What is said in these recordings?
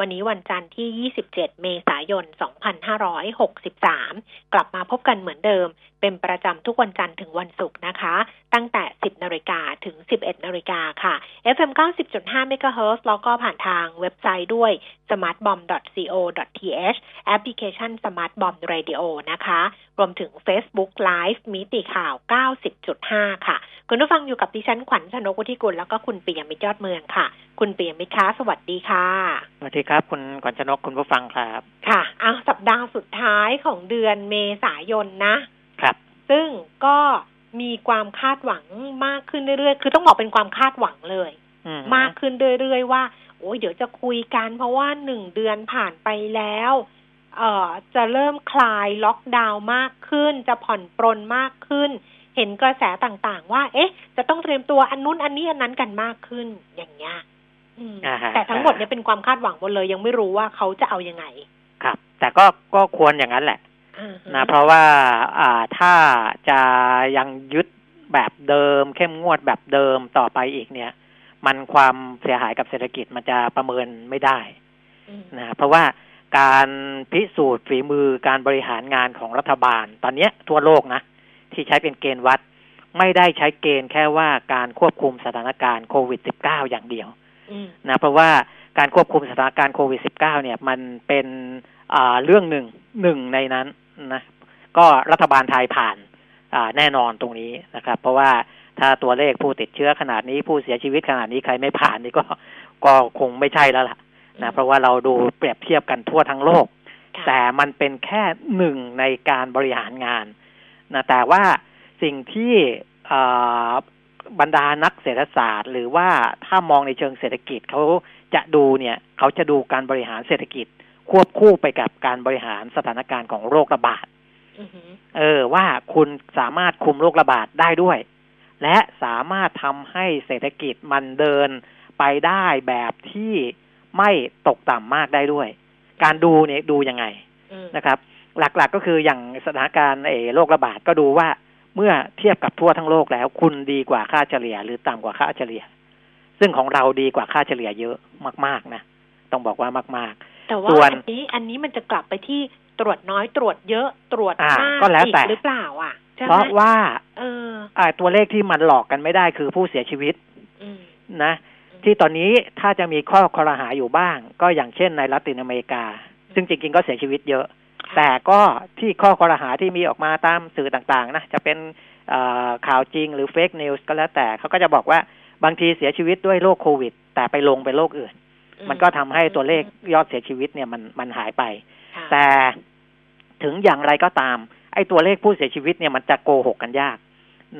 วันนี้วันจันทร์ที่ 27 เมษายน 2563 กลับมาพบกันเหมือนเดิม เป็นประจำทุกวันจันทร์ถึงวันศุกร์นะคะ ตั้งแต่ 10 นาฬิกาถึง 11 นาฬิกาค่ะ FM 90.5 MHz แล้วก็ผ่านทางเว็บไซต์ด้วย smartbomb.co.th แอปพลิเคชัน smartbomb radio นะคะ รวมถึง Facebook Live มิติข่าว 90.5 ค่ะ คุณผู้ฟังอยู่กับดิฉันขวัญชนกุธิกุลแล้วก็คุณปิยมิตรยอดเมืองค่ะ คุณปิยมิตรคะสวัสดีค่ะ สวัสดีครับ คุณกรชนกคุณผู้ฟังครับ ค่ะเอาสัปดาห์สุดท้ายของเดือนเมษายนนะครับ ซึ่งก็มีความคาดหวังมากขึ้นเรื่อยๆ คือต้องบอกเป็นความคาดหวังเลยอืมากขึ้นเรื่อยๆว่า โอ้ยเดี๋ยวจะคุยกันเพราะว่าหนึ่งเดือนผ่านไปแล้ว เอ่อจะเริ่มคลายล็อกดาวน์มากขึ้น จะผ่อนปรนมากขึ้น เห็นกระแสต่างๆ ว่า เอ๊ะ จะต้องเตรียมตัวอันนู้นอันนี้อันนั้นกันมากขึ้นอย่างเงี้ยอืมอ่าฮะ แต่ทั้งหมดเนี่ยเป็นความคาดหวังหมดเลยยังไม่รู้ว่าเขาจะเอายังไง ครับ แต่ก็ก็ควรอย่างนั้นแหละอ่าฮนะเพราะว่าอ่าถ้าจะยังยึดแบบเดิม เข้มงวดแบบเดิมต่อไปอีกเนี่ย มันความเสียหายกับเศรษฐกิจมันจะประเมินไม่ได้อืมนะเพราะว่าการพิสูจน์ฝีมือการบริหารงานของรัฐบาล ตอนเนี้ยทั่วโลกนะ ที่ใช้เป็นเกณฑ์วัด ไม่ได้ใช้เกณฑ์แค่ว่าการควบคุมสถานการณ์โควิด -19 อย่างเดียวอืม นะเพราะว่าการควบคุมสถานการณ์โควิด -19 เนี่ย มันเป็นอ่าเรื่องหนึ่งหนึ่งในนั้นนะก็รัฐบาลไทยผ่านอ่าแน่นอนตรงนี้นะครับ เพราะว่าถ้าตัวเลขผู้ติดเชื้อขนาดนี้ผู้เสียชีวิตขนาดนี้ใครไม่ผ่านนี่ก็ก็คงไม่ใช่แล้วล่ะนะเพราะว่าเราดูเปรียบเทียบกันทั่วทั้งโลกค่ะแต่มันเป็นแค่หนึ่งในการบริหารงานนะแต่ว่าสิ่งที่อ่า บรรดานักเศรษฐศาสตร์ หรือว่าถ้ามองในเชิงเศรษฐกิจเขาจะดูเนี่ยเขาจะดูการบริหารเศรษฐกิจ ควบคู่ไปกับการบริหารสถานการณ์ของโรคระบาดอือหือเออว่าคุณสามารถคุมโรคระบาดได้ด้วย และสามารถทำให้เศรษฐกิจมันเดินไปได้แบบที่ไม่ตกต่ำมากได้ด้วย การดูเนี่ยดูยังไงอืมนะครับ หลักๆก็คืออย่างสถานการณ์เออโรคระบาดก็ดูว่า เมื่อเทียบกับทั่วทั้งโลกแล้ว คุณดีกว่าค่าเฉลี่ย หรือต่ำกว่าค่าเฉลี่ย ซึ่งของเราดีกว่าค่าเฉลี่ยเยอะมาก ๆนะต้องบอกว่ามากแต่ว่าส่วนอันนี้อันนี้มันจะกลับไปที่ตรวจน้อยตรวจเยอะตรวจอ่ามากก็แล้วอีแต่หรือเปล่า อะใช่ๆไหเพมราะว่า เอออ่าตัวเลขที่มันหลอกกันไม่ได้คือผู้เสียชีวิตอืมนะ ที่ตอนนี้ถ้าจะมีข้อคอรหาอยู่บ้าง ก็อย่างเช่นในละตินอเมริกา ซึ่งจริงๆก็เสียชีวิตเยอะ แต่ก็ที่ข้อคอรหาที่มีออกมาตามสื่อต่างๆนะจะเป็นเอ่อข่าวจริงหรือเฟกนิวส์ก็แล้วแต่เขาก็จะบอกว่าบางทีเสียชีวิตด้วยโรคโควิด แต่ไปลงเป็นโรคอื่น มันก็ทำให้ตัวเลขยอดเสียชีวิตเนี่ยมันมันหายไปค่ะแต่ถึงอย่างไรก็ตาม ไอ้ตัวเลขผู้เสียชีวิตเนี่ยมันจะโกหกกันยาก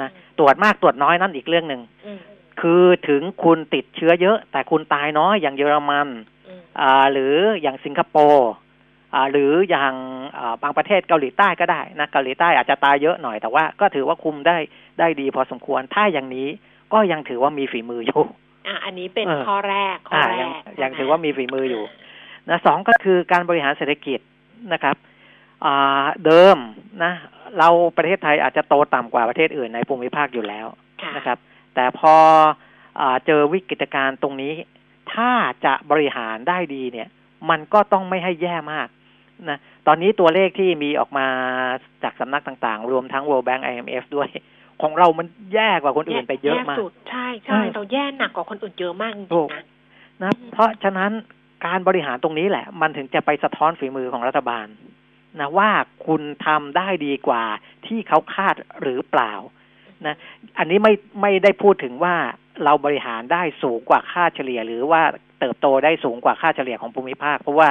นะตรวจมากตรวจน้อยนั่นอีกเรื่องหนึ่งอืมคือถึงคุณติดเชื้อเยอะ แต่คุณตายน้อยอย่างเยอรมันอืมอ่าหรืออย่างสิงคโปร์อ่า หรืออย่างอ่าบางประเทศเกาหลีใต้ก็ได้นะเกาหลีใต้อาจจะตายเยอะหน่อยแต่ว่าก็ถือว่าคุมได้ได้ดีพอสมควรถ้าอย่างนี้ก็ยังถือว่ามีฝีมืออยู่อะอันนี้เป็นเออข้อแรกข้ออ่าแรยังกยังใช่ไหถือว่ามีฝีมืออยู่นะสองก็คือการบริหารเศรษฐกิจนะครับอ่าเดิมนะ เราประเทศไทยอาจจะโตต่ำกว่าประเทศอื่นในภูมิภาคอยู่แล้วค่ะนะครับ แต่พออาเจอวิกฤตการณ์ตรงนี้ ถ้าจะบริหารได้ดีเนี่ย มันก็ต้องไม่ให้แย่มาก นะตอนนี้ตัวเลขที่มีออกมาจากสำนักต่างๆ รวมทั้ง World Bank IMF ด้วย ของเรามันแย่กว่าคนอื่นไปเยอะมากแสุดใช่ใช่ใช่เราแย่หนักกว่าคนอื่นเยอะมากจริถูงกๆนะนะอืมเพราะฉะนั้นการบริหารตรงนี้แหละ มันถึงจะไปสะท้อนฝีมือของรัฐบาลนะว่าคุณทำได้ดีกว่าที่เขาคาดหรือเปล่านะอันนี้ไม่ไม่ได้พูดถึงว่าเราบริหารได้สูงกว่าค่าเฉลี่ย หรือว่าเติบโตได้สูงกว่าค่าเฉลี่ยของภูมิภาค เพราะว่า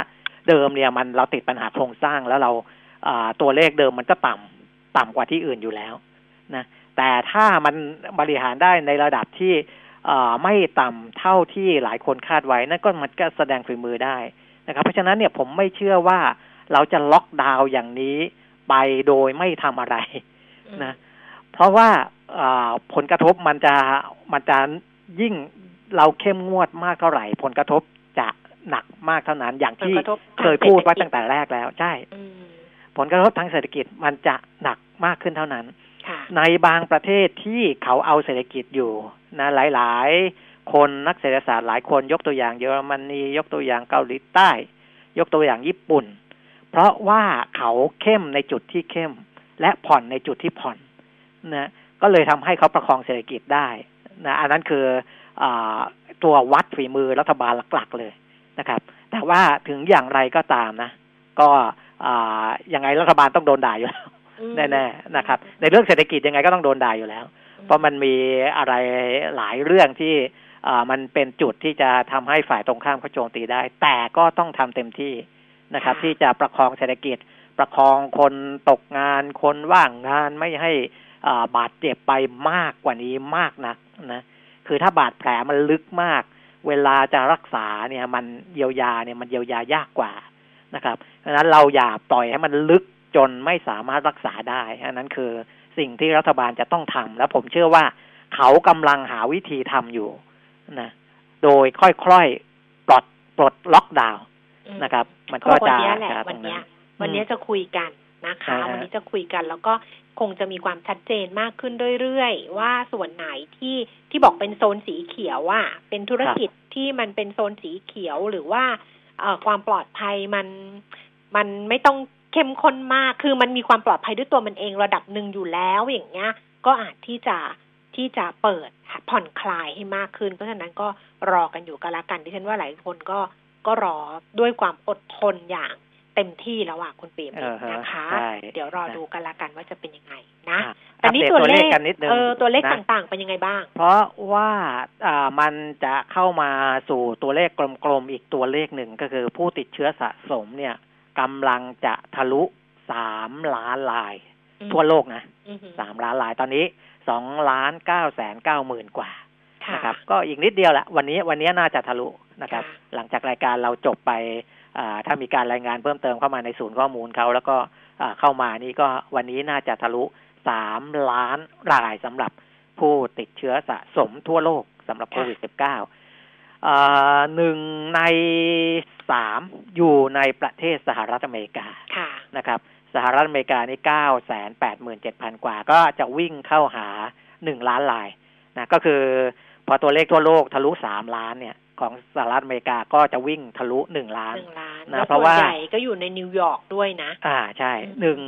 เดิมเนี่ยมันเราติดปัญหาโครงสร้างแล้วเราตัวเลขเดิมมันก็ต่ำต่ำกว่าที่อื่นอยู่แล้วนะแต่ถ้ามันบริหารได้ในระดับที่ไม่ต่ำเท่าที่หลายคนคาดไว้นั่นก็มันก็แสดงฝีมือได้นะครับ เพราะฉะนั้นเนี่ยผมไม่เชื่อว่าเราจะล็อกดาวน์อย่างนี้ไปโดยไม่ทำอะไรนะเพราะว่าผลกระทบมันจะมันจะยิ่งเราเข้มงวดมากเท่าไหร่ ผลกระทบจะ หนักมากเท่านั้น อย่างที่เคยพูดว่าตั้งแต่แรกแล้วใช่ผลกระทบทางเศรษฐกิจมันจะหนักมากขึ้นเท่านั้น ในบางประเทศที่เขาเอาเศรษฐกิจอยู่นะหลายๆ คนนักเศรษฐศาสตร์หลายคนยกตัวอย่างเยอรมนียกตัวอย่างเกาหลีใต้ ยกตัวอย่างญี่ปุ่น เพราะว่าเขาเข้มในจุดที่เข้ม และผ่อนในจุดที่ผ่อนนะก็เลยทำให้เขาประคองเศรษฐกิจได้นะอันนั้นคืออตัววัดฝีมือรัฐบาลหลัก ๆ เลย นะครับ แต่ว่าถึงอย่างไรก็ตามนะ ก็ยังไงรัฐบาลต้องโดนด่าอยู่แล้วแน่ๆนะครับ ในเรื่องเศรษฐกิจยังไงก็ต้องโดนด่าอยู่แล้ว เพราะมันมีอะไรหลายเรื่องที่มันเป็นจุดที่จะทำให้ฝ่ายตรงข้ามเขาโจมตีได้ แต่ก็ต้องทำเต็มที่นะครับ ที่จะประคองเศรษฐกิจ ประคองคนตกงานคนว่างงานไม่ให้บาดเจ็บไปมากกว่านี้มากนักนะคือถ้าบาดแผลมันลึกมาก เวลาจะรักษาเนี่ยมันเยียวยาเนี่ยมันเยียวยายากกว่านะครับดังนั้นเราอย่าปล่อยให้มันลึกจนไม่สามารถรักษาได้อันนั้นคือสิ่งที่รัฐบาลจะต้องทำแล้วผมเชื่อว่าเขากำลังหาวิธีทำอยู่นะโดยค่อยๆปลดปลดล็อกดาวน์นะครับ มันก็จะวันนี้วันนี้จะคุยกันนะคะ วันนี้จะคุยกันแล้วก็ คงจะมีความชัดเจนมากขึ้นเรื่อยๆ ว่าส่วนไหนที่ที่บอกเป็นโซนสีเขียวว่าเป็นธุรกิจที่มันเป็นโซนสีเขียวหรือว่าเอความปลอดภัยมันมันไม่ต้องเข้มข้นมาก คือมันมีความปลอดภัยด้วยตัวมันเองระดับหนึ่งอยู่แล้วอย่างเงี้ย ก็อาจที่จะที่จะเปิดผ่อนคลายให้มากขึ้น เพราะฉะนั้นก็รอกันอยู่กันละกันที่ฉันว่าหลายคนก็ก็รอด้วยความอดทนอย่าง เต็มที่แล้วอะคุณปีมนะคะ เดี๋ยวรอดูกันละกันว่าจะเป็นยังไงนะแต่นี้ตัวเลขเออตัวเลขต่างๆเป็นยังไงบ้าง เพราะว่าอ่ามันจะเข้ามาสู่ตัวเลขกลมๆอีกตัวเลขหนึ่งก็คือผู้ติดเชื้อสะสมเนี่ยกำลังจะทะลุสามล้านลาย ทั่วโลกนะสามล้านลายตอนนี้สองล้านเก้าแสนเก้าหมื่นกว่านะครับ ก็อีกนิดเดียวแหละวันนี้วันนี้น่าจะทะลุนะครับ หลังจากรายการเราจบไป ถ้ามีการรายงานเพิ่มเติมเข้ามาในศูนย์ข้อมูลเขาแล้วก็เข้ามานี่ก็วันนี้น่าจะทะลุสามล้านรายสำหรับผู้ติดเชื้อสะสมทั่วโลกสำหรับโควิด -19 หนึ่งในสามอยู่ในประเทศสหรัฐอเมริกาะนะครับ สหรัฐอเมริกานี่เก้าแสนแปดหมื่นเจ็ดพันกว่า ก็จะวิ่งเข้าหาหนึ่งล้านลายนะก็คือพอตัวเลขทั่วโลกทะลุสามล้านเนี่ย ของสหรัฐอเมริกาก็จะวิ่งทะลุหนึ่งล้านนะเพราะว่าใหญ่ก็อยู่ในนิวยอร์กด้วยนะ อ่าใช่หนึ่ง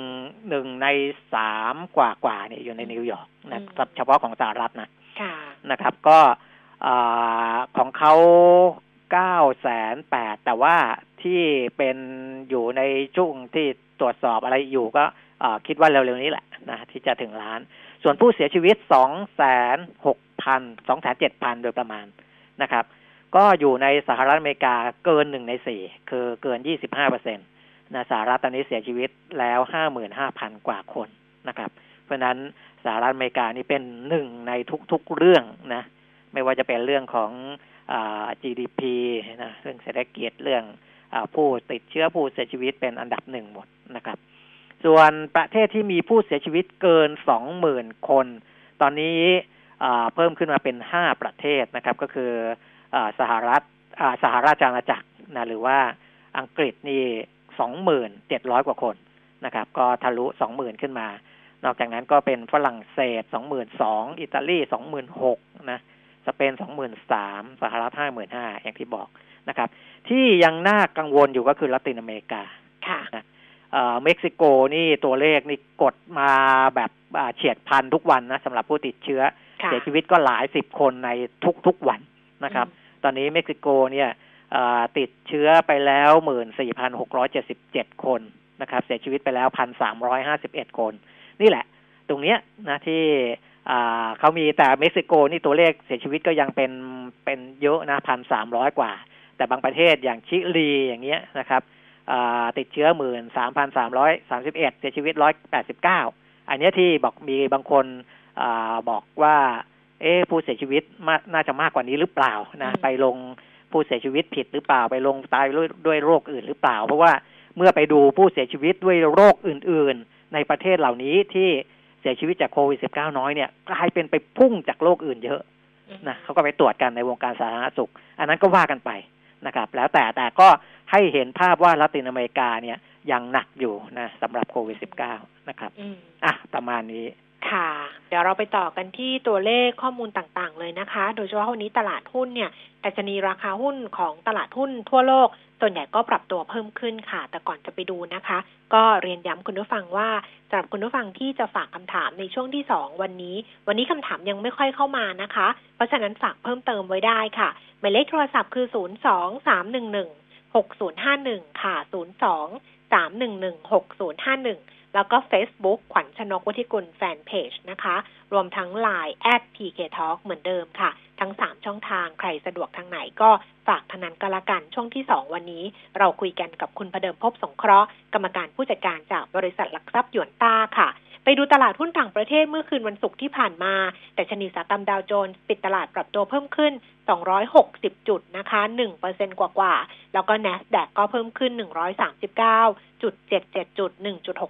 หนึ่งในสามกว่ากว่าเนี่ยอยู่ในนิวยอร์กนะเฉพาะของสหรัฐนะนะครับ ก็ของเขาเก้าแสนแปดแต่ว่าที่เป็นอยู่ในช่วงที่ตรวจสอบอะไรอยู่ก็คิดว่าเร็วๆนี้แหละนะที่จะถึงล้าน ส่วนผู้เสียชีวิตสองแสนหกพันสองแสนเจ็ดพันโดยประมาณนะครับ ก็อยู่ในสหรัฐอเมริกาเกินหนึ่งในสี่คือเกินยี่สิบห้าเปอร์เซ็นตนะสหรัฐตอนนี้เสียชีวิตแล้วห้าหมื่นห้าพันกว่าคนนะครับ เพราะนั้นสหรัฐอเมริกานี่เป็นหนึ่งในทุกๆเรื่องนะ ไม่ว่าจะเป็นเรื่องของอ GDP นะเรื่องเศรษฐกิจเรื่องอผู้ติดเชื้อผู้เสียชีวิตเป็นอันดับหนึ่งหมดนะครับ ส่วนประเทศที่มีผู้เสียชีวิตเกินสองหมื่นคน ตอนนี้เพิ่มขึ้นมาเป็นห้าประเทศนะครับ ก็คือ สหรัฐสหราชอาณาจักรนะหรือว่าอังกฤษนี่สองหมื่นเจ็ดร้อยกว่าคนนะครับ ก็ทะลุสองหมื่นขึ้นมา นอกจากนั้นก็เป็นฝรั่งเศสสองหมื่นสองอิตาลีสองหมื่นหกนะสเปนสองหมื่นสามสหรัฐห้าหมื่นห้าอย่างที่บอกนะครับ ที่ยังน่ากังวลอยู่ก็คือละตินอเมริกาค่ะเม็กซิโกนี่ตัวเลขนี่กดมาแบบเฉียดพันทุกวันนะสำหรับผู้ติดเชื้อ เสียชีวิตก็หลายสิบคนในทุกๆวัน นะครับ ตอนนี้เม็กซิโกเนี่ยติดเชื้อไปแล้วหมื่นสี่พันหกร้อยเจ็ดสิบเจ็ดคนนะครับ เสียชีวิตไปแล้วพันสามร้อยห้าสิบเอ็ดคน นี่แหละ ตรงเนี้ยนะที่เขามีแต่เม็กซิโกนี่ตัวเลขเสียชีวิตก็ยังเป็นเป็นเยอะนะพันสามร้อยกว่า แต่บางประเทศอย่างชิลีอย่างเงี้ยนะครับติดเชื้อหมื่นสามพันสามร้อยสามสิบเอ็ดเสียชีวิตร้อยแปดสิบเก้าอันนี้ที่บอกมีบางคนอบอกว่า เอ๊ผู้เสียชีวิตมากน่าจะมากกว่านี้หรือเปล่านะไปลงผู้เสียชีวิตผิดหรือเปล่าไปลงตายด้วยด้วยโรคอื่นหรือเปล่า เพราะว่าเมื่อไปดูผู้เสียชีวิตด้วยโรคอื่น ๆ ในประเทศเหล่านี้ที่เสียชีวิตจากโควิด -19 น้อยเนี่ยกลายเป็นไปพุ่งจากโรคอื่นเยอะนะเขาก็ไปตรวจกันในวงการสาธารณสุข อันนั้นก็ว่ากันไปนะครับ แล้วแต่แต่ก็ให้เห็นภาพว่าละตินอเมริกาเนี่ยยังหนักอยู่นะสำหรับโควิด -19 นะครับอืมอะประมาณนี้ ค่ะ เดี๋ยวเราไปต่อกันที่ตัวเลขข้อมูลต่างๆ เลยนะคะ โดยเฉพาะวันนี้ตลาดหุ้นเนี่ยดัชนีราคาหุ้นของตลาดหุ้นทั่วโลก ส่วนใหญ่ก็ปรับตัวเพิ่มขึ้นค่ะ แต่ก่อนจะไปดูนะคะ ก็เรียนย้ำคุณผู้ฟังว่าสำหรับคุณผู้ฟังที่จะฝากคำถามในช่วงที่สองวันนี้ วันนี้คำถามยังไม่ค่อยเข้ามานะคะ เพราะฉะนั้นฝากเพิ่มเติมไว้ได้ค่ะหมายเลขโทรศัพท์คือ 0 2 3 1 1 6 0 5 1 ค่ะ 0 2 3 1 1 6 0 5 1 แล้วก็ Facebook ขวัญชนกวุฒิกุลแฟนเพจนะคะ รวมทั้ง Line at PK Talk เหมือนเดิมค่ะ ทั้ง 3 ช่องทางใครสะดวกทางไหนก็ฝากทางนั้นก็แล้วกันช่วงที่ 2 วันนี้ เราคุยกันกับคุณประเดิมพบสงเคราะห์กรรมการผู้จัดการจากบริษัทหลักทรัพย์หยวนต้าค่ะไปดูตลาดหุ้นต่างประเทศเมื่อคืนวันศุกร์ที่ผ่านมา แต่ชนีสากรรมดาวโจนส์ปิดตลาดปรับตัวเพิ่มขึ้น 260 จุดนะคะ1%กว่ากว่า แล้วก็ NASDAQ ก็เพิ่มขึ้น 139.77จุด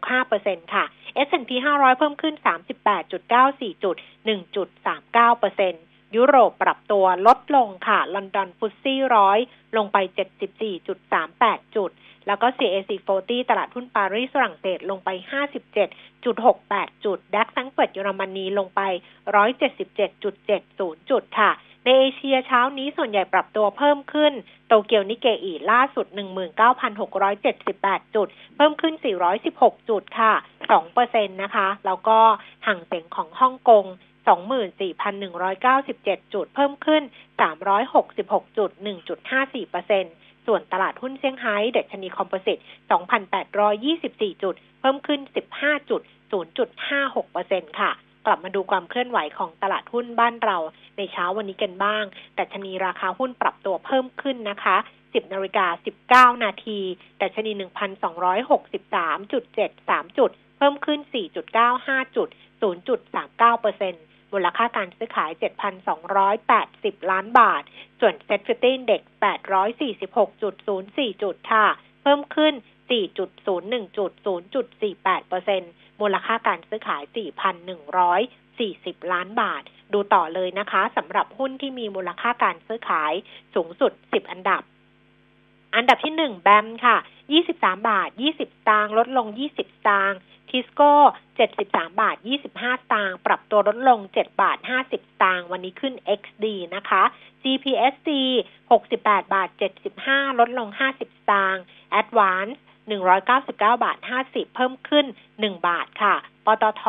1.65%ค่ะ S&P 500 เพิ่มขึ้น 38.94 จุด 1.39%ยุโรปปรับตัวลดลงค่ะ ลอนดอนฟุตซี่ร้อย ลงไป 74.38 จุด แล้วก็ CAC 40 ตลาดหุ้นปารีสฝรั่งเศสลงไป 57.68 จุด ดัคซังเฟิร์ตเยอรมนีลงไป 177.70 จุดค่ะในเอเชียเช้านี้ส่วนใหญ่ปรับตัวเพิ่มขึ้น โตเกียวนิเกอีล่าสุด 19,678 จุด เพิ่มขึ้น 416 จุดค่ะ 2%นะคะ แล้วก็ห่างเสียงของฮ่องกง 24,197 จุดเพิ่มขึ้น 366จุด1.54%ส่วนตลาดหุ้นเซี่ยงไฮ้เดัชนีคอมโพสิต 2,824 จุด เพิ่มขึ้น 15 จุด 0.56%ค่ะ กลับมาดูความเคลื่อนไหวของตลาดหุ้นบ้านเราในเช้าวันนี้กันบ้าง แต่ชนีราคาหุ้นปรับตัวเพิ่มขึ้นนะคะ10นาฬิกา19 นาทีแต่ชนี 1,263.73 จุด เพิ่มขึ้น 4.95 จุด 0.39% มูลค่าการซื้อขาย 7,280 ล้านบาท ส่วน Set 50 Index 846.04 จุดค่ะ เพิ่มขึ้น 4.01จุด0.48%มูลค่าการซื้อขาย 4,140 ล้านบาท ดูต่อเลยนะคะสำหรับหุ้นที่มีมูลค่าการซื้อขายสูงสุด 10 อันดับอันดับที่1แบมค่ะ 23 บาท 20 ตางลดลง 20 ตาง ทิสโก้ 73 บาท 25 สตางค์ ปรับตัวลดลง 7 บาท 50 สตางค์ วันนี้ขึ้น XD นะคะ GPSC 68 บาท 75 ลดลง 50 สตางค์ Advance 199 บาท 50 เพิ่มขึ้น 1 บาทค่ะ ปตท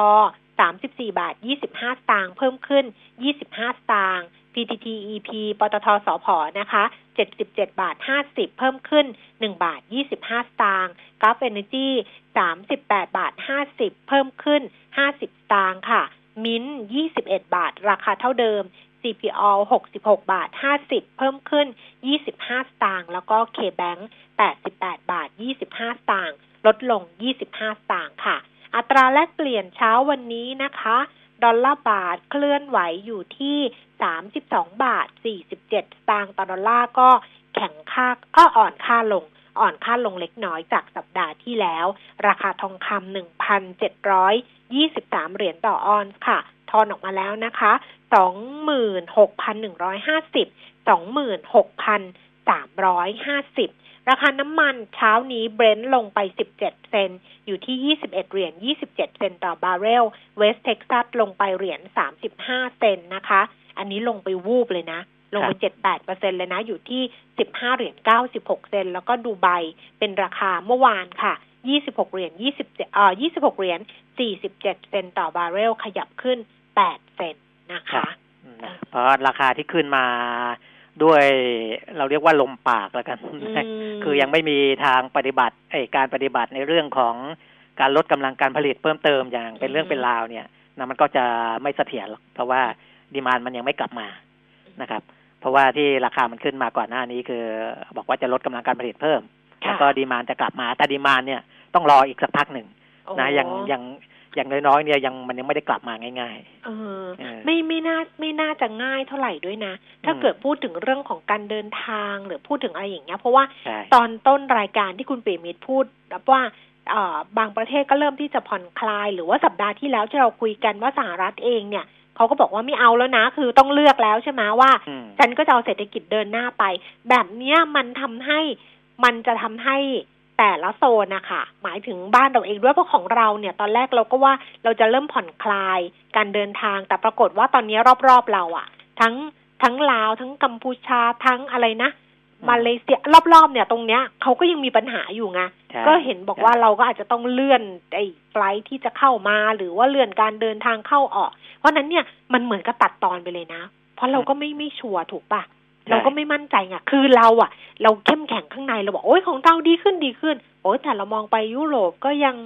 34 บาท 25 สตางค์เพิ่มขึ้น 25 สตางค์ PTT EP ปตทสพนะคะ 77 บาท 50 เพิ่มขึ้น 1 บาท 25 สตางค์กราฟเอเนจี38 บาท 50 เพิ่มขึ้น 50 สตางค์ค่ะ มิ้น 21 บาท ราคาเท่าเดิม CPO 66 บาท 50 เพิ่มขึ้น 25 สตางค์แล้วก็ KBank 88 บาท 25 สตางค์ลดลง 25 สตางค์ค่ะ อัตราแลกเปลี่ยนเช้าวันนี้นะคะ ดอลลาร์บาทเคลื่อนไหวอยู่ที่ 32 บาท 47 สตางค์ต่อดอลลาร์ก็แข็งค่าก็อ่อนค่าลงอ่อนค่าลงเล็กน้อยจากสัปดาห์ที่แล้ว ราคาทองคำ1,723 เหรียญต่อออนซ์ค่ะ ทอนออกมาแล้วนะคะ 26,150 26,350 ราคาน้ำมันเช้านี้เบรนท์ลงไป 17 เซนต์อยู่ที่ 21 เหรียญ 27 เซนต์ต่อบาร์เรล เวสเท็กซัสลงไปเหรียญ 35 เซนต์นะคะ อันนี้ลงไปวูบเลยนะ ลงไป 78เปอร์เซ็นเลยนะ อยู่ที่ 15 เหรียญ 96 เซนต์แล้วก็ดูไบเป็นราคาเมื่อวานค่ะ 26 เหรียญ27เอ่อ 26 เหรียญ 47 เซนต์ต่อบาร์เรล ขยับขึ้น 8 เซนต์นะคะนะเพราะราคาที่ขึ้นมา ด้วยเราเรียกว่าลมปากแล้วกัน คือยังไม่มีทางปฏิบัติไอการปฏิบัติในเรื่องของการลดกำลังการผลิตเพิ่มเติมอย่างเป็นเรื่องเป็นราวเนี่ยนะมันก็จะไม่เสถียรหรอกเพราะว่า demand มันยังไม่กลับมานะครับ เพราะว่าที่ราคามันขึ้นมาก่อนหน้านี้คือ บอกว่าจะลดกำลังการผลิตเพิ่มค่ะแล้วก็ดีมานจะกลับมา แต่ดีมานเนี่ยต้องรออีกสักพักหนึ่งนะยังยัง อย่างน้อยๆเนี่ยยังมันยังไม่ได้กลับมาง่ายเออเออ ไม่ไม่น่าไม่น่าจะง่ายเท่าไหร่ด้วยนะ ถ้าอืมเกิดพูดถึงเรื่องของการเดินทางหรือพูดถึงอะไรอย่างเงี้ยเพราะว่าๆใช่ตอนต้นรายการที่คุณเปรมิตรพูดว่าเอ่อบางประเทศก็เริ่มที่จะผ่อนคลาย หรือว่าสัปดาห์ที่แล้วที่เราคุยกันว่าสหรัฐเองเนี่ยเขาก็บอกว่าไม่เอาแล้วนะ คือต้องเลือกแล้วใช่ไหมว่าอืมฉันก็จะเอาเศรษฐกิจเดินหน้าไป แบบเนี้ยมันทำให้มันจะทำให้ แต่ละโซนนะคะหมายถึงบ้านเราเองด้วยเพราะของเราเนี่ย ตอนแรกเราก็ว่าเราจะเริ่มผ่อนคลายการเดินทาง แต่ปรากฏว่าตอนนี้รอบๆเราอะทั้งทั้งลาวทั้งกัมพูชาทั้งอะไรนะอืมมาเลเซียรอบๆเนี่ยตรงเนี้ยเขาก็ยังมีปัญหาอยู่ไงใช่ก็เห็นบอกว่าเราก็อาจจะต้องเลื่อนไอ้ไฟลท์ที่จะเข้ามาหรือว่าเลื่อนการเดินทางเข้าออก เพราะฉะนั้นเนี่ยมันเหมือนกับตัดตอนไปเลยนะ เพราะเราก็ไม่ไม่ชัวร์ถูกปะใช่ เราก็ไม่มั่นใจไงคือเราอะเราเข้มแข็งข้างในเราบอกโอ้ยของเราดีขึ้นดีขึ้น โอ้ยแต่เรามองไปยุโรปก็ยัง